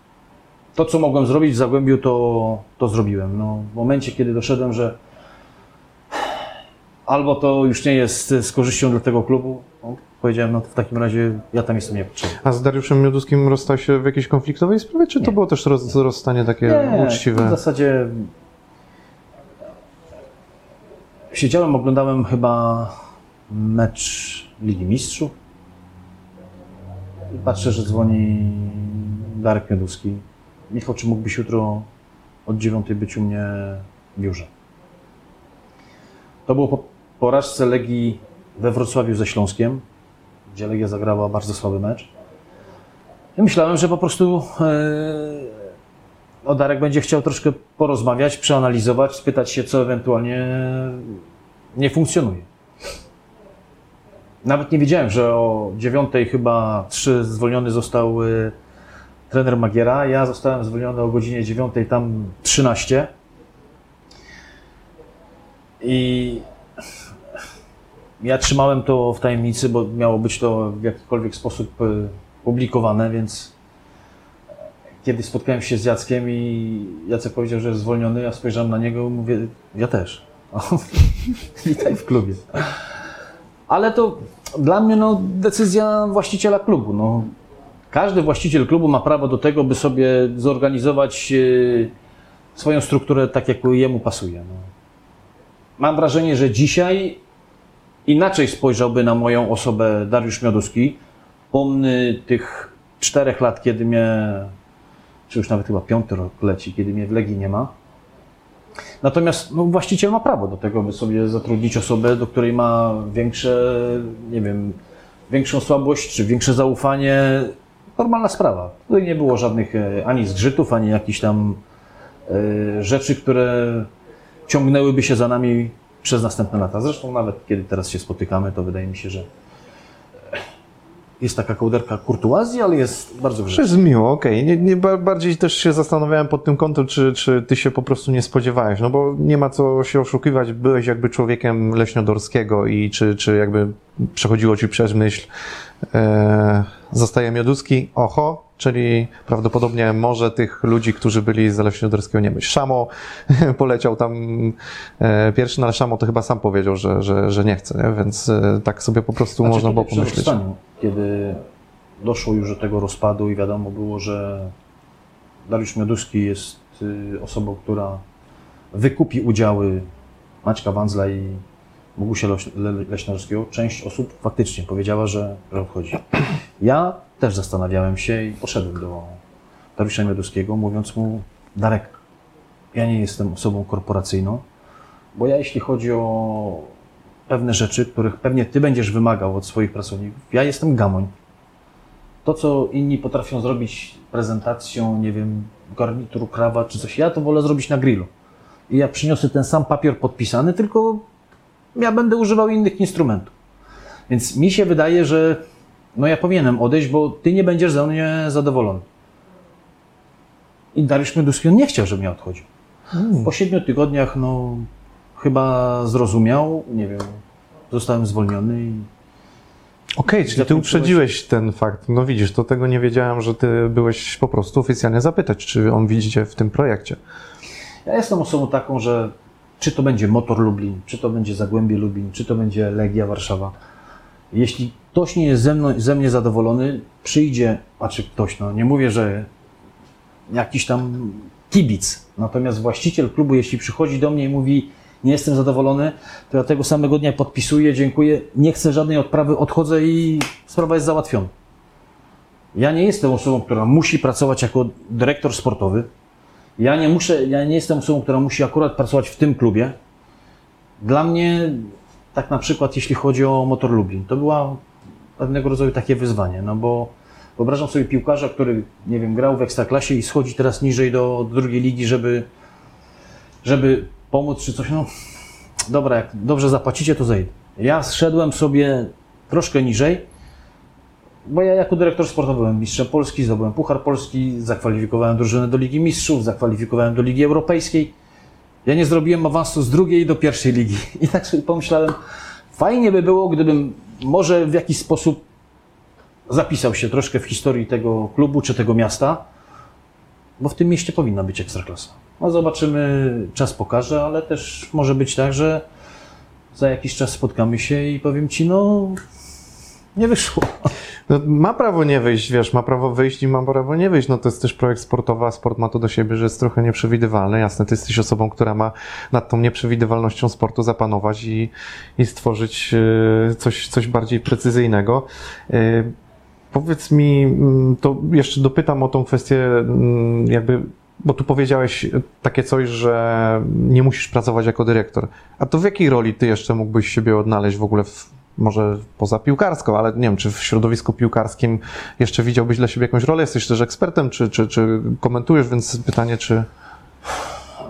to, co mogłem zrobić w Zagłębiu, to, to zrobiłem. No, w momencie, kiedy doszedłem, że albo to już nie jest z korzyścią dla tego klubu, no, powiedziałem, no to w takim razie ja tam jestem niepotrzebny. A z Dariuszem Mioduskim rozstał się w jakiejś konfliktowej sprawie, czy to Nie. było też roz, rozstanie takie w uczciwe? zasadzie siedziałem, oglądałem chyba mecz Ligi Mistrzów i patrzę, że dzwoni Darek Mioduski. Michał, czy mógłbyś jutro od dziewiątej być u mnie w biurze? To było po porażce Legii we Wrocławiu ze Śląskiem, gdzie Legia zagrała bardzo słaby mecz. I myślałem, że po prostu e, o Darek będzie chciał troszkę porozmawiać, przeanalizować, spytać się, co ewentualnie nie funkcjonuje. Nawet nie wiedziałem, że o dziewiątej chyba trzy zwolniony został y, trener Magiera. Ja zostałem zwolniony o godzinie dziewiątej, tam 13. I ja trzymałem to w tajemnicy, bo miało być to w jakikolwiek sposób y, publikowane, więc kiedy spotkałem się z Jackiem i Jacek powiedział, że jest zwolniony, ja spojrzałem na niego i mówię, ja też. Witaj w klubie. Ale to dla mnie no, decyzja właściciela klubu. No. Każdy właściciel klubu ma prawo do tego, by sobie zorganizować e, swoją strukturę tak, jak jemu pasuje. No. Mam wrażenie, że dzisiaj inaczej spojrzałby na moją osobę Dariusz Mioduski, pomny tych czterech lat, kiedy mnie, czy już nawet chyba piąty rok leci, kiedy mnie w Legii nie ma. Natomiast no, właściciel ma prawo do tego, by sobie zatrudnić osobę, do której ma większe, nie wiem, większą słabość czy większe zaufanie. Normalna sprawa. Tutaj nie było żadnych e, ani zgrzytów, ani jakichś tam e, rzeczy, które ciągnęłyby się za nami przez następne lata. Zresztą nawet kiedy teraz się spotykamy, to wydaje mi się, że jest taka kołderka kurtuazji, ale jest bardzo grzeczna. jest miło, okej. Nie, nie, ba- bardziej też się zastanawiałem pod tym kątem, czy, czy ty się po prostu nie spodziewałeś, no bo nie ma co się oszukiwać, byłeś jakby człowiekiem leśniodorskiego i czy, czy jakby przechodziło ci przez myśl, e, zostaje Mioduski, oho, czyli prawdopodobnie może tych ludzi, którzy byli z leśniodorskiego nie być. Szamo poleciał tam e, pierwszy, no ale Szamo to chyba sam powiedział, że, że, że nie chce, nie? więc e, tak sobie po prostu Znaczy, można było pomyśleć. rozstaniu, Kiedy doszło już do tego rozpadu i wiadomo było, że Dariusz Mioduski jest y, osobą, która wykupi udziały Maćka Wandzla i Bogusia Leś- Le- Leśnorskiego. Część osób faktycznie powiedziała, że, że odchodzi. Ja też zastanawiałem się i poszedłem do Dariusza Mioduskiego, mówiąc mu, Darek, ja nie jestem osobą korporacyjną, bo ja jeśli chodzi o pewne rzeczy, których pewnie Ty będziesz wymagał od swoich pracowników, ja jestem gamoń. To, co inni potrafią zrobić prezentacją, nie wiem, garnituru, krawat czy coś, ja to wolę zrobić na grillu. I ja przyniosę ten sam papier podpisany, tylko ja będę używał innych instrumentów. Więc mi się wydaje, że no ja powinienem odejść, bo Ty nie będziesz ze mnie zadowolony. I Dariusz Mioduski, on nie chciał, żebym ja odchodził. Po siedmiu tygodniach, no, chyba zrozumiał, nie wiem, zostałem zwolniony i Okej, czyli ty uprzedziłeś ten fakt. No widzisz, to tego nie wiedziałem, że ty byłeś po prostu oficjalnie zapytać, czy on widzi cię w tym projekcie. ja jestem osobą taką, że czy to będzie Motor Lublin, czy to będzie Zagłębie Lublin, czy to będzie Legia Warszawa. Jeśli ktoś nie jest ze, mną, ze mnie zadowolony, przyjdzie, znaczy ktoś, no nie mówię, że jakiś tam kibic, natomiast właściciel klubu, jeśli przychodzi do mnie i mówi, nie jestem zadowolony, to ja tego samego dnia podpisuję, dziękuję, nie chcę żadnej odprawy, odchodzę i sprawa jest załatwiona. Ja nie jestem osobą, która musi pracować jako dyrektor sportowy. Ja nie muszę, ja nie jestem osobą, która musi akurat pracować w tym klubie. Dla mnie, tak na przykład, jeśli chodzi o Motor Lublin, to była pewnego rodzaju takie wyzwanie, no bo wyobrażam sobie piłkarza, który, nie wiem, grał w Ekstraklasie i schodzi teraz niżej do, drugiej ligi, żeby, żeby pomóc czy coś, no dobra, jak dobrze zapłacicie, to zejdę. Ja zszedłem sobie troszkę niżej, bo ja jako dyrektor sportowy byłem mistrzem Polski, zdobyłem Puchar Polski, zakwalifikowałem drużynę do Ligi Mistrzów, zakwalifikowałem do Ligi Europejskiej. Ja nie zrobiłem awansu z drugiej do pierwszej ligi. I tak sobie pomyślałem, fajnie by było, gdybym może w jakiś sposób zapisał się troszkę w historii tego klubu czy tego miasta, bo w tym mieście powinna być ekstraklasa. No zobaczymy, czas pokaże, ale też może być tak, że za jakiś czas spotkamy się i powiem Ci, no nie wyszło. No, ma prawo nie wyjść, wiesz, ma prawo wyjść i ma prawo nie wyjść. No to jest też projekt sportowy, a sport ma to do siebie, że jest trochę nieprzewidywalny. Jasne, ty jesteś osobą, która ma nad tą nieprzewidywalnością sportu zapanować i, i stworzyć e, coś, coś bardziej precyzyjnego. E, Powiedz mi, mm, to jeszcze dopytam o tą kwestię, mm, jakby, bo tu powiedziałeś takie coś, że nie musisz pracować jako dyrektor. A to w jakiej roli ty jeszcze mógłbyś siebie odnaleźć w ogóle, w, może poza piłkarską, ale nie wiem, czy w środowisku piłkarskim jeszcze widziałbyś dla siebie jakąś rolę? Jesteś też ekspertem, czy, czy, czy komentujesz, więc pytanie, czy.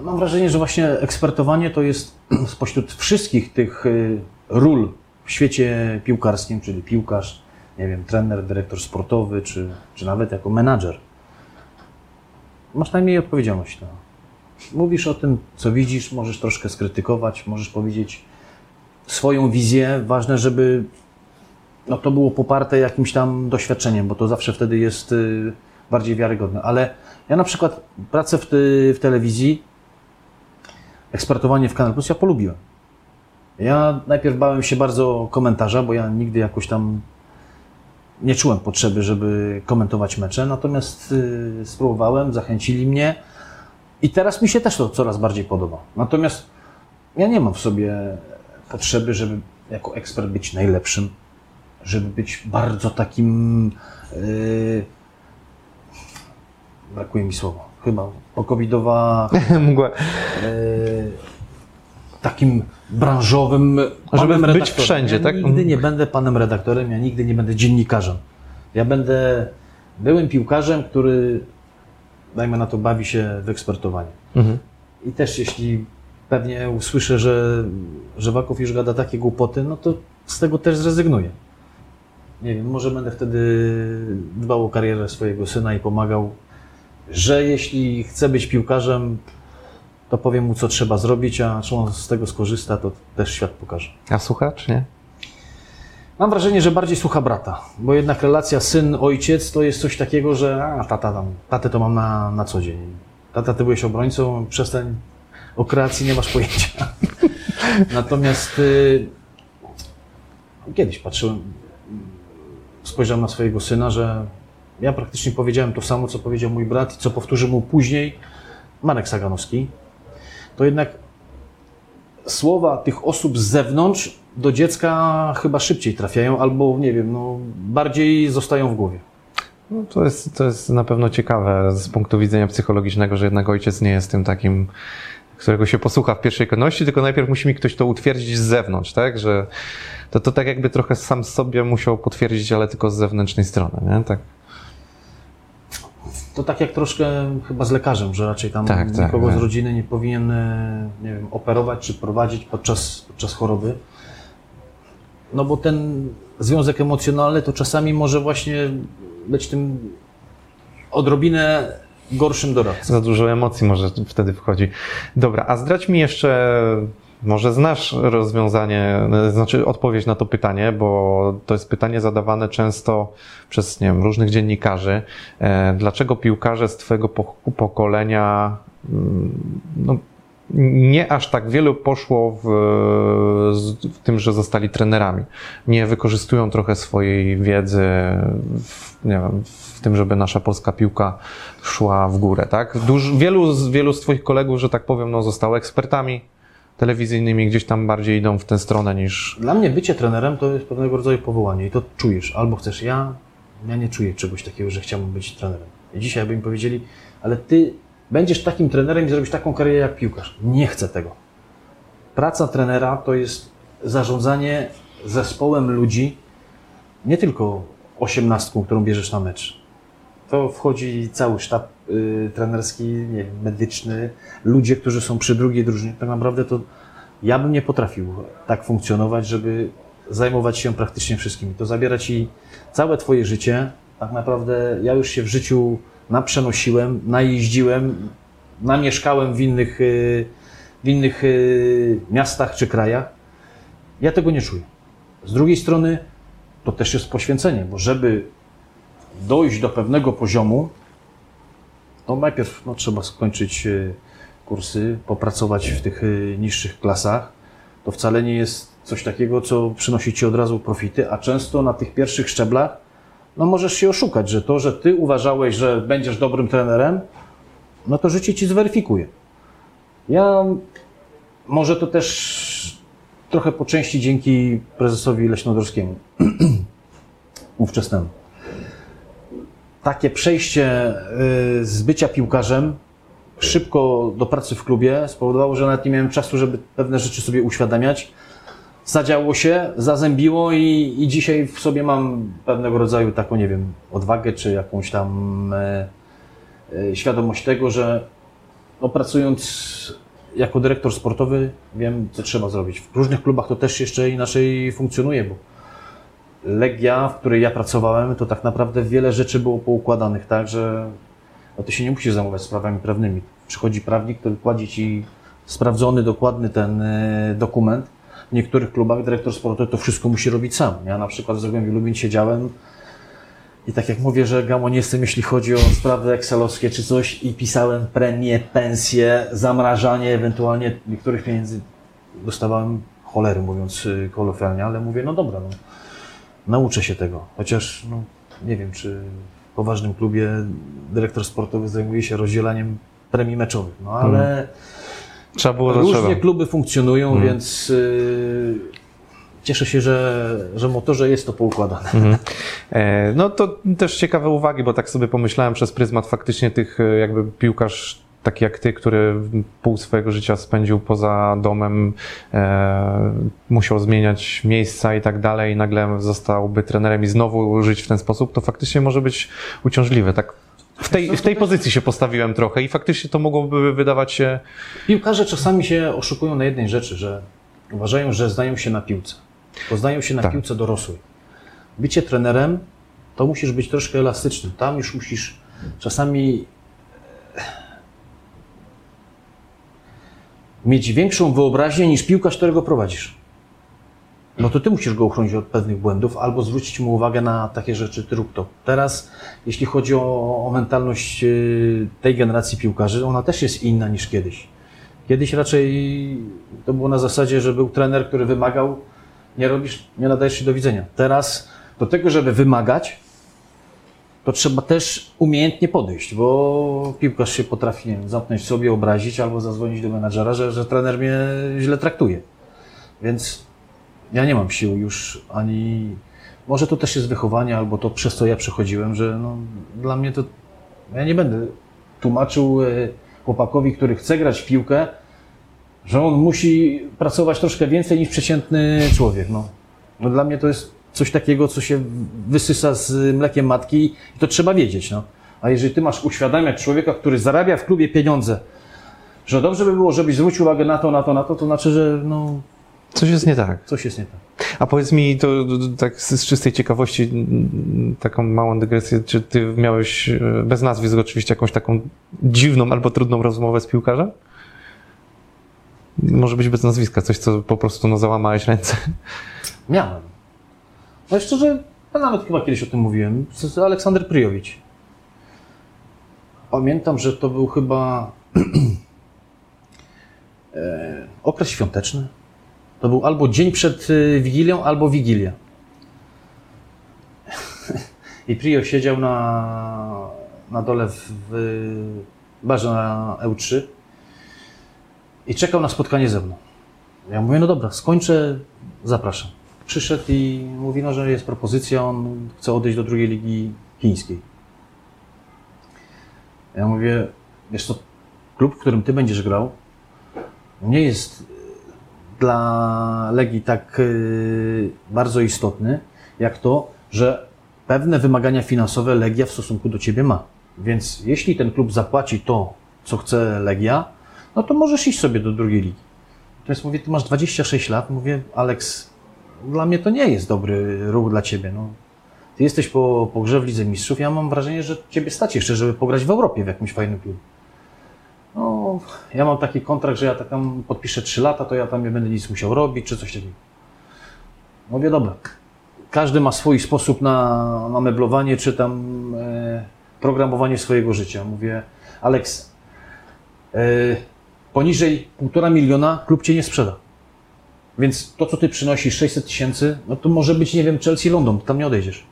Mam wrażenie, że właśnie ekspertowanie to jest spośród wszystkich tych y, ról w świecie piłkarskim, czyli piłkarz, nie wiem, trener, dyrektor sportowy, czy, czy nawet jako menadżer. Masz najmniej odpowiedzialność. No. Mówisz o tym, co widzisz, możesz troszkę skrytykować, możesz powiedzieć swoją wizję. Ważne, żeby no, to było poparte jakimś tam doświadczeniem, bo to zawsze wtedy jest y, bardziej wiarygodne. Ale ja na przykład pracę w, ty, w telewizji, ekspertowanie w Kanal Plus ja polubiłem. Ja najpierw bałem się bardzo komentarza, bo ja nigdy jakoś tam nie czułem potrzeby, żeby komentować mecze, natomiast y, spróbowałem, zachęcili mnie i teraz mi się też to coraz bardziej podoba. Natomiast ja nie mam w sobie potrzeby, żeby jako ekspert być najlepszym, żeby być bardzo takim. y, brakuje mi słowa. Chyba pokowidowa. Mgła. e, takim branżowym Żeby panem być redaktorem. wszędzie, ja tak? Nigdy nie będę panem redaktorem, ja nigdy nie będę dziennikarzem. Ja będę byłym piłkarzem, który, dajmy na to, bawi się w ekspertowaniu. Mhm. I też jeśli pewnie usłyszę, że, że Waków już gada takie głupoty, no to z tego też zrezygnuję. Nie wiem, może będę wtedy dbał o karierę swojego syna i pomagał, że jeśli chce być piłkarzem, to powiem mu, co trzeba zrobić, a czy on z tego skorzysta, to też świat pokaże. A słucha, czy nie? Mam wrażenie, że bardziej słucha brata, bo jednak relacja syn-ojciec to jest coś takiego, że a, tata tam, tatę to mam na, na co dzień. Tata, ty byłeś obrońcą, przestań, o kreacji nie masz pojęcia. Natomiast y, kiedyś patrzyłem, spojrzałem na swojego syna, że ja praktycznie powiedziałem to samo, co powiedział mój brat i co powtórzył mu później Marek Saganowski, to jednak słowa tych osób z zewnątrz do dziecka chyba szybciej trafiają, albo nie wiem, no, bardziej zostają w głowie. No, to, jest, to jest na pewno ciekawe z punktu widzenia psychologicznego, że jednak ojciec nie jest tym takim, którego się posłucha w pierwszej kolejności, tylko najpierw musi mi ktoś to utwierdzić z zewnątrz, tak? Że to, to tak jakby trochę sam sobie musiał potwierdzić, ale tylko z zewnętrznej strony, nie? Tak. To tak jak troszkę chyba z lekarzem, że raczej tam Tak, tak, nikogo tak. z rodziny nie powinien, nie wiem, operować czy prowadzić podczas, podczas choroby. No bo ten związek emocjonalny to czasami może właśnie być tym odrobinę gorszym doradcą. Za dużo emocji może wtedy wchodzi. Dobra, a zdradź mi jeszcze, może znasz rozwiązanie, znaczy odpowiedź na to pytanie, bo to jest pytanie zadawane często przez, nie wiem, różnych dziennikarzy. E, Dlaczego piłkarze z twojego po- pokolenia, mm, no, nie aż tak wielu poszło w, w tym, że zostali trenerami. Nie wykorzystują trochę swojej wiedzy w, nie wiem, w tym, żeby nasza polska piłka szła w górę, tak? Duż, wielu, z, wielu z twoich kolegów, że tak powiem, no, zostało ekspertami telewizyjnymi, gdzieś tam bardziej idą w tę stronę niż... Dla mnie bycie trenerem to jest pewnego rodzaju powołanie i to czujesz. Albo chcesz, ja, ja nie czuję czegoś takiego, że chciałbym być trenerem. I dzisiaj by mi powiedzieli, ale ty będziesz takim trenerem i zrobisz taką karierę jak piłkarz. Nie chcę tego. Praca trenera to jest zarządzanie zespołem ludzi, nie tylko osiemnastką, którą bierzesz na mecz. To wchodzi cały sztab y, trenerski, nie medyczny, ludzie, którzy są przy drugiej drużynie. Tak naprawdę to ja bym nie potrafił tak funkcjonować, żeby zajmować się praktycznie wszystkim. To zabiera ci całe twoje życie. Tak naprawdę ja już się w życiu naprzenosiłem, najeździłem, namieszkałem w innych, y, w innych y, miastach czy krajach. Ja tego nie czuję. Z drugiej strony to też jest poświęcenie, bo żeby dojść do pewnego poziomu, to najpierw no, trzeba skończyć y, kursy, popracować w tych y, niższych klasach. To wcale nie jest coś takiego, co przynosi ci od razu profity, a często na tych pierwszych szczeblach no możesz się oszukać, że to, że ty uważałeś, że będziesz dobrym trenerem, no to życie ci zweryfikuje. Ja może to też trochę po części dzięki prezesowi Leśnodorskiemu ówczesnemu. Takie przejście y, z bycia piłkarzem szybko do pracy w klubie spowodowało, że nawet nie miałem czasu, żeby pewne rzeczy sobie uświadamiać. Zadziało się, zazębiło i, i dzisiaj w sobie mam pewnego rodzaju taką, nie wiem, odwagę czy jakąś tam e, e, świadomość tego, że no, pracując jako dyrektor sportowy wiem, co trzeba zrobić. W różnych klubach to też jeszcze inaczej funkcjonuje, bo Legia, w której ja pracowałem, to tak naprawdę wiele rzeczy było poukładanych tak, że no ty się nie musisz zajmować sprawami prawnymi. Przychodzi prawnik, który kładzie ci sprawdzony, dokładny ten e, dokument. W niektórych klubach dyrektor sportowy to wszystko musi robić sam. Ja na przykład w Zagłębiu Lubin siedziałem i tak jak mówię, że gamon jestem, jeśli chodzi o sprawy excelowskie czy coś i pisałem premie, pensje, zamrażanie ewentualnie niektórych pieniędzy dostawałem cholery, mówiąc y, kolokwialnie, ale mówię, no dobra, no, nauczę się tego. Chociaż no, nie wiem, czy w poważnym klubie dyrektor sportowy zajmuje się rozdzielaniem premii meczowych. No ale Trzeba było różnie trzeba. kluby funkcjonują, więc y, cieszę się, że, że motorze jest to poukładane. E, No to też ciekawe uwagi, bo tak sobie pomyślałem przez pryzmat faktycznie tych e, jakby piłkarz taki jak ty, który pół swojego życia spędził poza domem, e, musiał zmieniać miejsca i tak dalej, i nagle zostałby trenerem i znowu żyć w ten sposób, to faktycznie może być uciążliwe. Tak w tej, w tej pozycji się postawiłem trochę i faktycznie to mogłoby wydawać się. Piłkarze czasami się oszukują na jednej rzeczy, że uważają, że znają się na piłce. Poznają się na Tak. piłce dorosłej. Bycie trenerem to musisz być troszkę elastyczny. Tam już musisz czasami mieć większą wyobraźnię niż piłkarz, którego prowadzisz. No to ty musisz go uchronić od pewnych błędów albo zwrócić mu uwagę na takie rzeczy, ty rób to. Teraz, jeśli chodzi o, o mentalność y, tej generacji piłkarzy, ona też jest inna niż kiedyś. Kiedyś raczej to było na zasadzie, że był trener, który wymagał, nie robisz, nie nadajesz się do widzenia. Teraz do tego, żeby wymagać, to trzeba też umiejętnie podejść, bo piłkarz się potrafi nie wiem, zamknąć sobie, obrazić albo zadzwonić do menadżera, że, że trener mnie źle traktuje. Więc ja nie mam sił już ani. Może to też jest wychowanie, albo to przez co ja przechodziłem, że no, dla mnie to. Ja nie będę tłumaczył e, chłopakowi, który chce grać w piłkę, że on musi pracować troszkę więcej niż przeciętny człowiek. No. No dla mnie to jest coś takiego, co się wysysa z mlekiem matki i to trzeba wiedzieć. No. A jeżeli ty masz uświadamiać człowieka, który zarabia w klubie pieniądze, że dobrze by było, żebyś zwrócił uwagę na to, na to, na to, to znaczy, że no, Coś jest nie tak. coś jest nie tak. A powiedz mi, to tak z czystej ciekawości, taką małą dygresję, czy ty miałeś, e, bez nazwisk oczywiście, jakąś taką dziwną albo trudną rozmowę z piłkarzem? Może być bez nazwiska, coś, co po prostu no, załamałeś ręce. Miałem. No szczerze, ja nawet chyba kiedyś o tym mówiłem. Aleksander Pryjowicz. Pamiętam, że to był chyba e, okres świąteczny. To był albo dzień przed y, Wigilią, albo Wigilia. I Prio siedział na, na dole w, w barze na EU3 i czekał na spotkanie ze mną. Ja mówię, no dobra, skończę, zapraszam. Przyszedł i mówi, no, że jest propozycja, on chce odejść do drugiej ligi chińskiej. Ja mówię, wiesz co, klub, w którym ty będziesz grał, nie jest dla Legii tak y, bardzo istotny, jak to, że pewne wymagania finansowe Legia w stosunku do ciebie ma. Więc jeśli ten klub zapłaci to, co chce Legia, no to możesz iść sobie do drugiej ligi. Natomiast mówię, ty masz 26 lat, mówię, Aleks, dla mnie to nie jest dobry ruch dla ciebie. No. Ty jesteś po, po grze w Lidze Mistrzów, ja mam wrażenie, że ciebie stać jeszcze, żeby pograć w Europie w jakimś fajnym klubie. No, ja mam taki kontrakt, że ja tak tam podpiszę 3 lata, to ja tam nie będę nic musiał robić, czy coś takiego. Mówię, dobra, każdy ma swój sposób na, na meblowanie, czy tam e, programowanie swojego życia. Mówię, Aleks, e, poniżej 1,5 miliona klub cię nie sprzeda. Więc to, co ty przynosisz, 600 tysięcy, no to może być, nie wiem, Chelsea, London, tam nie odejdziesz.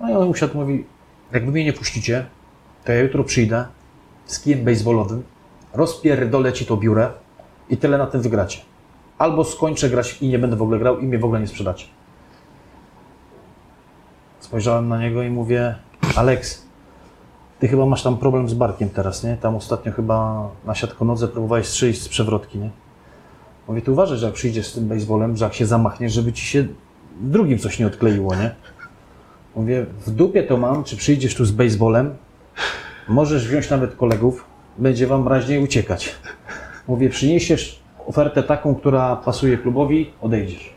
No i on usiadł, mówi, jak wy mnie nie puścicie, to ja jutro przyjdę z kijem baseballowym, rozpierdolę ci to biurę i tyle na tym wygracie. Albo skończę grać i nie będę w ogóle grał i mnie w ogóle nie sprzedacie. Spojrzałem na niego i mówię, Aleks, ty chyba masz tam problem z barkiem teraz, nie? Tam ostatnio chyba na siatkonodze próbowałeś strzelić z przewrotki, nie? Mówię, ty uważaj, że jak przyjdziesz z tym baseballem, że jak się zamachniesz, żeby ci się drugim coś nie odkleiło, nie? Mówię, w dupie to mam, czy przyjdziesz tu z baseballem, możesz wziąć nawet kolegów, będzie wam raźniej uciekać. Mówię, przyniesiesz ofertę taką, która pasuje klubowi, odejdziesz.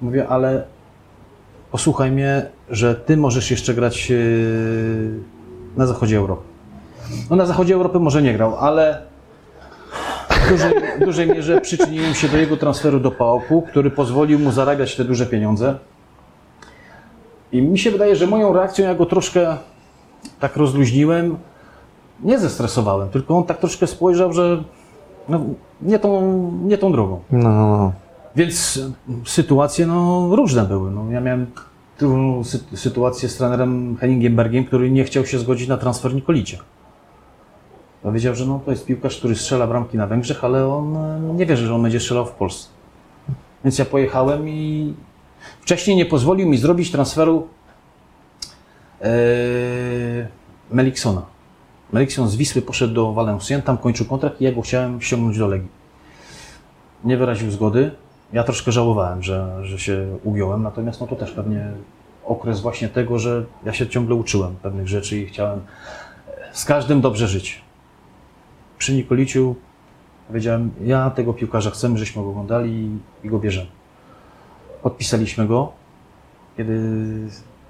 Mówię, ale posłuchaj mnie, że ty możesz jeszcze grać yy, na zachodzie Europy. No na zachodzie Europy może nie grał, ale w dużej, mierze przyczyniłem się do jego transferu do PAOK-u, który pozwolił mu zarabiać te duże pieniądze. I mi się wydaje, że moją reakcją ja go troszkę tak rozluźniłem, nie zestresowałem, tylko on tak troszkę spojrzał, że no, nie, tą, nie tą drogą. No, no, no. Więc sytuacje no, różne były. No, ja miałem tu sy- sytuację z trenerem Henningenbergiem, który nie chciał się zgodzić na transfer Nikolicia. Powiedział, że no, to jest piłkarz, który strzela bramki na Węgrzech, ale on e, nie wierzy, że on będzie strzelał w Polsce. Więc ja pojechałem i wcześniej nie pozwolił mi zrobić transferu e, Meliksona. Melikson z Wisły poszedł do Valencien, tam kończył kontrakt i ja go chciałem ściągnąć do Legii. Nie wyraził zgody. Ja troszkę żałowałem, że, że się ugiąłem, natomiast no to też pewnie okres właśnie tego, że ja się ciągle uczyłem pewnych rzeczy i chciałem z każdym dobrze żyć. Przy Nikoliciu powiedziałem, ja tego piłkarza chcemy, żeśmy go oglądali i, go bierzemy. Podpisaliśmy go, kiedy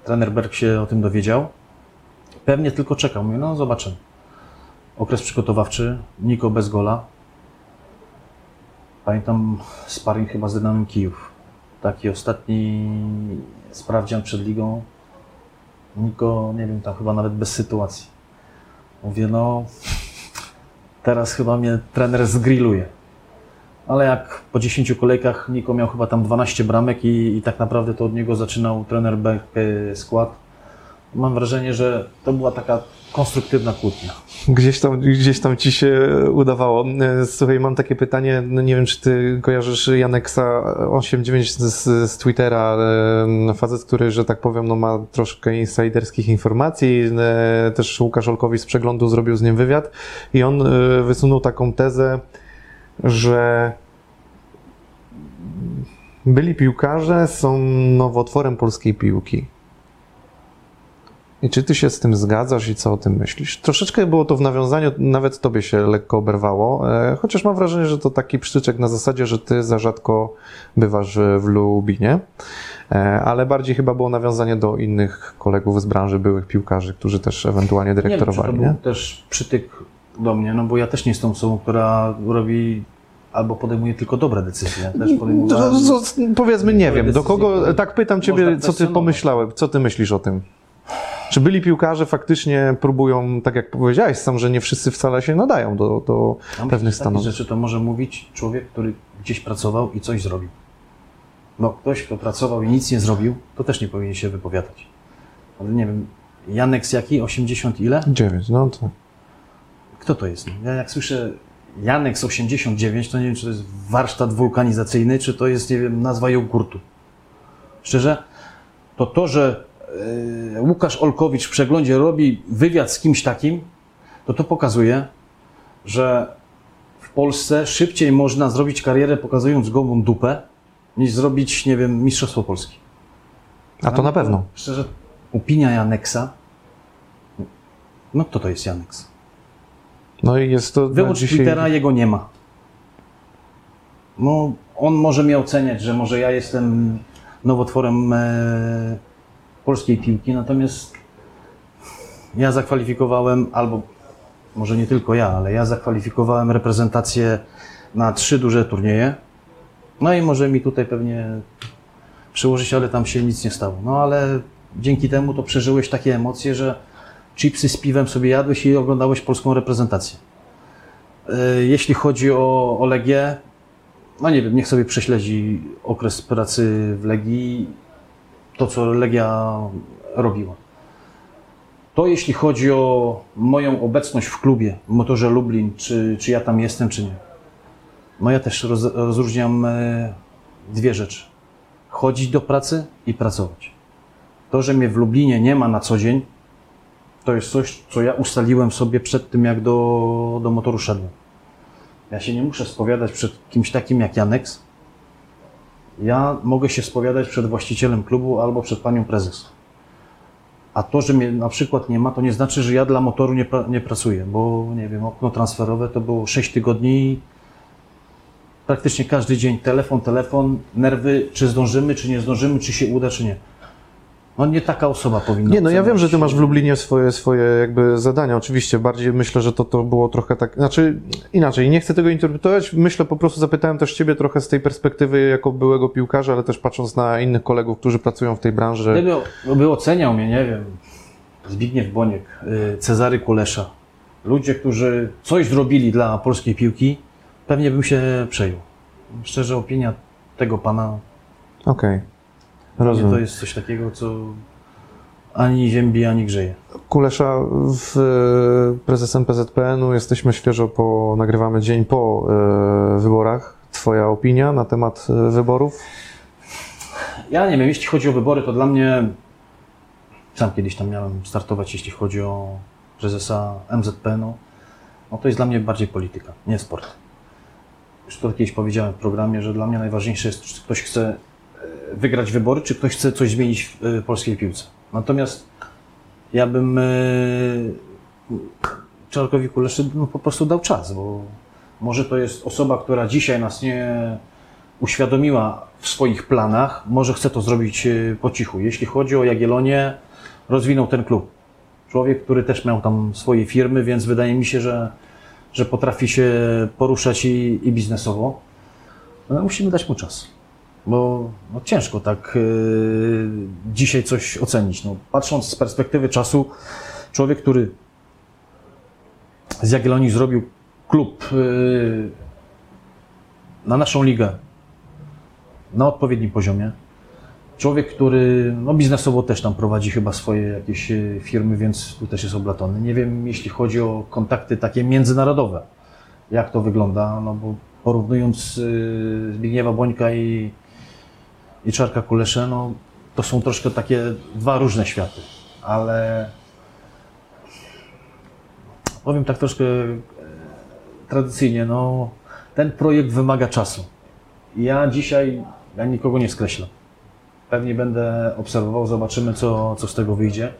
trener Berg się o tym dowiedział. Pewnie tylko czekał. Mówię, no zobaczymy. Okres przygotowawczy, Niko bez gola. Pamiętam sparring chyba z Dynamem Kijów. Taki ostatni sprawdzian przed ligą. Niko, nie wiem, tam chyba nawet bez sytuacji. Mówię, no teraz chyba mnie trener zgrilluje. ale jak po 10 kolejkach Niko miał chyba tam 12 bramek i, i tak naprawdę to od niego zaczynał trener skład. Mam wrażenie, że to była taka konstruktywna kłótnia. Gdzieś tam, gdzieś tam ci się udawało. E, Słuchaj, mam takie pytanie, no nie wiem, czy ty kojarzysz Janeksa 89 z, z Twittera, e, facet, który, że tak powiem, no ma troszkę insiderskich informacji. E, Też Łukasz Olkowicz z przeglądu zrobił z nim wywiad i on e, wysunął taką tezę, że byli piłkarze są nowotworem polskiej piłki. I czy ty się z tym zgadzasz i co o tym myślisz? Troszeczkę było to w nawiązaniu, nawet tobie się lekko oberwało, e, chociaż mam wrażenie, że to taki przytyczek na zasadzie, że ty za rzadko bywasz w Lubinie, E, ale bardziej chyba było nawiązanie do innych kolegów z branży, byłych piłkarzy, którzy też ewentualnie Nie wiem, czy to dyrektorowali, był też przytyk do mnie, no bo ja też nie jestem osobą, która robi albo podejmuje tylko dobre decyzje. Też podejmowałem... To- to- to- Powiedzmy, nie wiem, do kogo, tak pytam ciebie, co ty pomyślałeś, co ty myślisz o tym? Czy byli piłkarze faktycznie próbują, tak jak powiedziałeś sam, że nie wszyscy wcale się nadają do, do myślę, pewnych stanów? rzeczy to może mówić człowiek, który gdzieś pracował i coś zrobił. Bo ktoś, kto pracował i nic nie zrobił, to też nie powinien się wypowiadać. Ale nie wiem, Janek z jaki? 80 ile? Dziewięć, no to... Kto to jest? Ja jak słyszę Janek z 89, to nie wiem, czy to jest warsztat wulkanizacyjny, czy to jest, nie wiem, nazwa jogurtu. Szczerze, to to, że Łukasz Olkowicz w przeglądzie robi wywiad z kimś takim, to to pokazuje, że w Polsce szybciej można zrobić karierę pokazując gołą dupę, niż zrobić, nie wiem, Mistrzostwo Polski. A to na pewno. Szczerze, opinia Janeksa, no kto to jest Janeks? No i jest to Wyłącz dzisiaj... Twittera, jego nie ma. No, on może mnie oceniać, że może ja jestem nowotworem e, polskiej piłki, natomiast ja zakwalifikowałem, albo może nie tylko ja, ale ja zakwalifikowałem reprezentację na trzy duże turnieje. No i może mi tutaj pewnie przełożyć, ale tam się nic nie stało. No ale dzięki temu to przeżyłeś takie emocje, że chipsy z piwem sobie jadłeś i oglądałeś polską reprezentację. E, Jeśli chodzi o, o Legię, no nie wiem, niech sobie prześledzi okres pracy w Legii, to co Legia robiła. To jeśli chodzi o moją obecność w klubie, w motorze Lublin, czy, czy ja tam jestem, czy nie. No ja też roz, rozróżniam e, dwie rzeczy. Chodzić do pracy i pracować. To, że mnie w Lublinie nie ma na co dzień, to jest coś, co ja ustaliłem sobie przed tym, jak do, do motoru szedłem. Ja się nie muszę spowiadać przed kimś takim jak Janeks. Ja mogę się spowiadać przed właścicielem klubu albo przed panią prezes. A to, że mnie na przykład nie ma, to nie znaczy, że ja dla motoru nie, pra- nie pracuję, bo nie wiem, okno transferowe to było 6 tygodni. Praktycznie każdy dzień telefon, telefon, nerwy, czy zdążymy, czy nie zdążymy, czy się uda, czy nie. No nie taka osoba powinna. Nie, no ja wiem, że ty masz w Lublinie swoje, swoje jakby zadania, oczywiście, bardziej myślę, że to, to było trochę tak, znaczy inaczej, nie chcę tego interpretować, myślę, po prostu zapytałem też ciebie trochę z tej perspektywy jako byłego piłkarza, ale też patrząc na innych kolegów, którzy pracują w tej branży. Gdyby, by oceniał mnie, nie wiem, Zbigniew Boniek, y, Cezary Kulesza, ludzie, którzy coś zrobili dla polskiej piłki, pewnie bym się przejął. Szczerze, opinia tego pana Okej, nie, rozumiem. to jest coś takiego, co ani ziębi, ani grzeje. Kulesza, w, prezesem PZPN-u jesteśmy świeżo po, nagrywamy dzień po e, wyborach. Twoja opinia na temat e, wyborów? Ja nie wiem, jeśli chodzi o wybory, to dla mnie, sam kiedyś tam miałem startować, jeśli chodzi o prezesa MZPN-u, no to jest dla mnie bardziej polityka, nie sport. Już to kiedyś powiedziałem w programie, że dla mnie najważniejsze jest, czy ktoś chce e, wygrać wybory, czy ktoś chce coś zmienić w e, polskiej piłce. Natomiast ja bym e, Czarkowi Kuleszy no, po prostu dał czas, bo może to jest osoba, która dzisiaj nas nie uświadomiła w swoich planach, może chce to zrobić e, po cichu. Jeśli chodzi o Jagiellonię, rozwinął ten klub. Człowiek, który też miał tam swoje firmy, więc wydaje mi się, że, że potrafi się poruszać i, i biznesowo. No, musimy dać mu czas, bo no, ciężko tak e, dzisiaj coś ocenić. No, patrząc z perspektywy czasu, człowiek, który z Jagiellonii zrobił klub e, na naszą ligę na odpowiednim poziomie. Człowiek, który no, biznesowo też tam prowadzi chyba swoje jakieś e, firmy, więc tu też jest oblatony. Nie wiem, jeśli chodzi o kontakty takie międzynarodowe, jak to wygląda, no bo porównując Zbigniewa Bońka i, i Czarka Kuleszę, no to są troszkę takie dwa różne światy, ale powiem tak troszkę e, tradycyjnie, no ten projekt wymaga czasu. Ja dzisiaj, ja nikogo nie skreślam. Pewnie będę obserwował, zobaczymy, co, co z tego wyjdzie.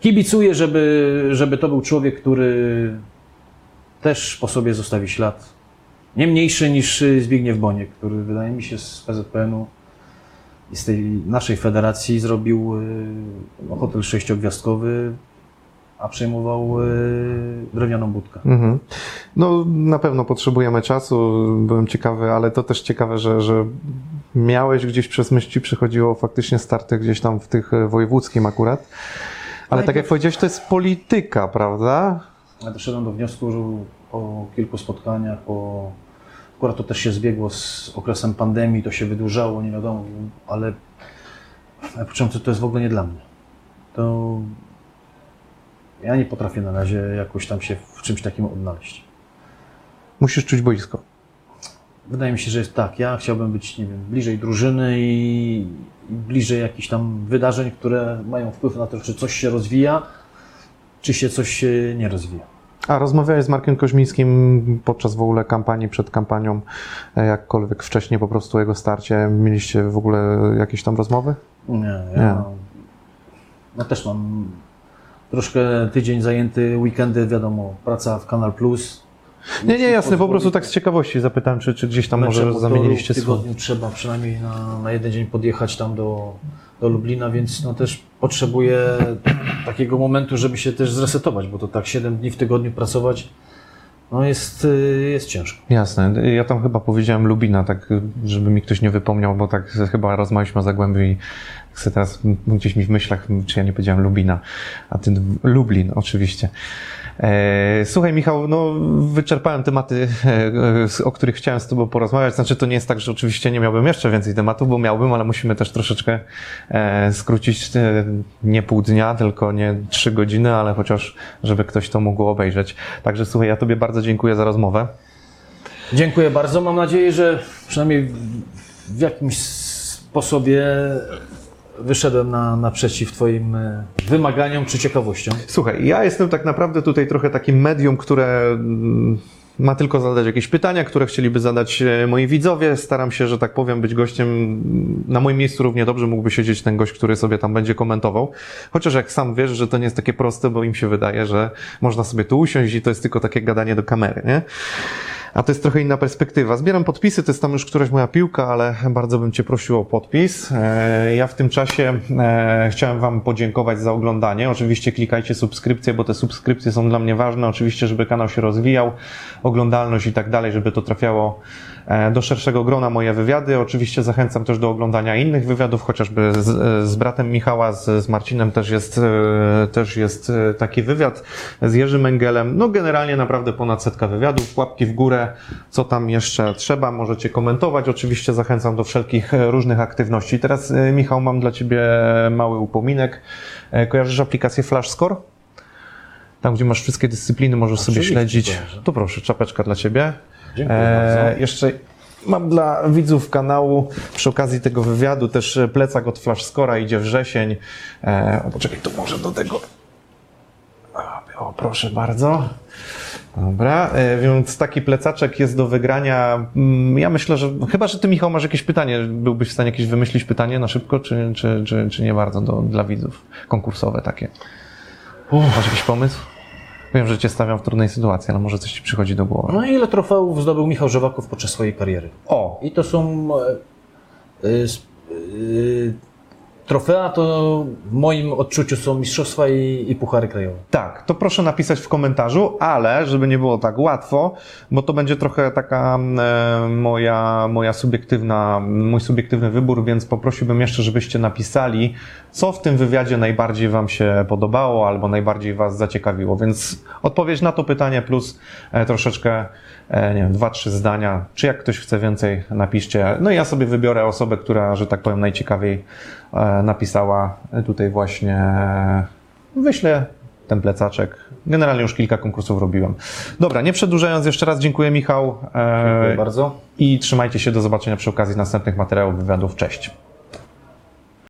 Kibicuję, żeby, żeby to był człowiek, który też po sobie zostawi ślad. Nie mniejszy niż Zbigniew Boniek, który wydaje mi się z PZPN-u i z tej naszej federacji zrobił y, no, hotel sześciogwiazdkowy, a przejmował y, drewnianą budkę. Mhm. No, na pewno potrzebujemy czasu. Byłem ciekawy, ale to też ciekawe, że, że miałeś gdzieś przez myśl ci przychodziło faktycznie starty gdzieś tam w tych wojewódzkim akurat. Ale tak jak powiedziałeś, to jest polityka, prawda? Ja doszedłem do wniosku, że po kilku spotkaniach, po, akurat to też się zbiegło z okresem pandemii, to się wydłużało, nie wiadomo, ale poczułem, że to jest w ogóle nie dla mnie. To ja nie potrafię na razie jakoś tam się w czymś takim odnaleźć. Musisz czuć boisko. Wydaje mi się, że jest tak. Ja chciałbym być, nie wiem, bliżej drużyny i, i bliżej jakichś tam wydarzeń, które mają wpływ na to, czy coś się rozwija, czy się coś nie rozwija. A rozmawiałeś z Markiem Koźmińskim podczas w ogóle kampanii, przed kampanią, e, jakkolwiek wcześniej po prostu jego starcie. Mieliście w ogóle jakieś tam rozmowy? Nie, ja, ja też mam troszkę tydzień zajęty, weekendy, wiadomo, praca w Kanal Plus. Nie, nie, jasne, po prostu tak z ciekawości zapytałem, czy, czy gdzieś tam może zamieniliście W słowo. tygodniu trzeba przynajmniej na, na jeden dzień podjechać tam do, do Lublina, więc no też potrzebuję takiego momentu, żeby się też zresetować, bo to tak 7 dni w tygodniu pracować, no jest, y, jest ciężko. Jasne. Ja tam chyba powiedziałem Lubina, tak żeby mi ktoś nie wypomniał, bo tak chyba rozmawialiśmy o Zagłębiu i chcę teraz gdzieś mi w myślach, czy ja nie powiedziałem Lubina, a ty Lublin oczywiście. E, Słuchaj Michał, no wyczerpałem tematy, e, o których chciałem z Tobą porozmawiać. Znaczy to nie jest tak, że oczywiście nie miałbym jeszcze więcej tematów, bo miałbym, ale musimy też troszeczkę e, skrócić nie pół dnia, tylko nie trzy godziny, ale chociaż żeby ktoś to mógł obejrzeć. Także słuchaj, ja Tobie bardzo dziękuję za rozmowę. Dziękuję bardzo. Mam nadzieję, że przynajmniej w jakimś sposobie wyszedłem na, naprzeciw Twoim e, wymaganiom czy ciekawościom. Słuchaj, ja jestem tak naprawdę tutaj trochę takim medium, które mm, ma tylko zadać jakieś pytania, które chcieliby zadać e, moi widzowie. Staram się, że tak powiem, być gościem. mm, Na moim miejscu równie dobrze mógłby siedzieć ten gość, który sobie tam będzie komentował. Chociaż jak sam wiesz, że to nie jest takie proste, bo im się wydaje, że można sobie tu usiąść i to jest tylko takie gadanie do kamery, nie? A to jest trochę inna perspektywa. Zbieram podpisy, to jest tam już któraś moja piłka, ale bardzo bym Cię prosił o podpis. E, Ja w tym czasie e, chciałem Wam podziękować za oglądanie. Oczywiście klikajcie subskrypcje, bo te subskrypcje są dla mnie ważne. Oczywiście, żeby kanał się rozwijał, oglądalność i tak dalej, żeby to trafiało do szerszego grona moje wywiady. Oczywiście zachęcam też do oglądania innych wywiadów, chociażby z, z bratem Michała, z, z Marcinem też jest, e, też jest e, taki wywiad, z Jerzym Engelem. No generalnie naprawdę ponad setka wywiadów, łapki w górę, co tam jeszcze trzeba, możecie komentować. Oczywiście zachęcam do wszelkich e, różnych aktywności. Teraz e, Michał, mam dla Ciebie mały upominek. E, Kojarzysz aplikację Flash Score? Tam, gdzie masz wszystkie dyscypliny, możesz sobie śledzić. To proszę, czapeczka dla Ciebie. Dziękuję E, bardzo. jeszcze mam dla widzów kanału przy okazji tego wywiadu też e, plecak od Flash Scora idzie wrzesień. E, o, poczekaj, to może do tego. O, proszę bardzo. Dobra, e, więc taki plecaczek jest do wygrania. Mm, Ja myślę, że chyba, że ty Michał masz jakieś pytanie. Byłbyś w stanie jakieś wymyślić pytanie na szybko, czy, czy, czy, czy nie bardzo do, dla widzów? Konkursowe takie. Masz jakiś pomysł? Wiem, że cię stawiam w trudnej sytuacji, ale może coś ci przychodzi do głowy. No i ile trofeów zdobył Michał Żewakow podczas swojej kariery? O, I to są e, e, e, trofea to w moim odczuciu są mistrzostwa i, i puchary krajowe. Tak, to proszę napisać w komentarzu, ale żeby nie było tak łatwo, bo to będzie trochę taka e, moja, moja subiektywna, mój subiektywny wybór, więc poprosiłbym jeszcze, żebyście napisali, co w tym wywiadzie najbardziej Wam się podobało albo najbardziej Was zaciekawiło. Więc odpowiedź na to pytanie plus e, troszeczkę, nie wiem, dwa, trzy zdania, czy jak ktoś chce więcej, napiszcie. No i ja sobie wybiorę osobę, która, że tak powiem, najciekawiej e, napisała tutaj właśnie wyślę ten plecaczek. Generalnie już kilka konkursów robiłem. Dobra, nie przedłużając, jeszcze raz dziękuję Michał Dziękuję e, bardzo. i trzymajcie się do zobaczenia przy okazji następnych materiałów, wywiadów. Cześć.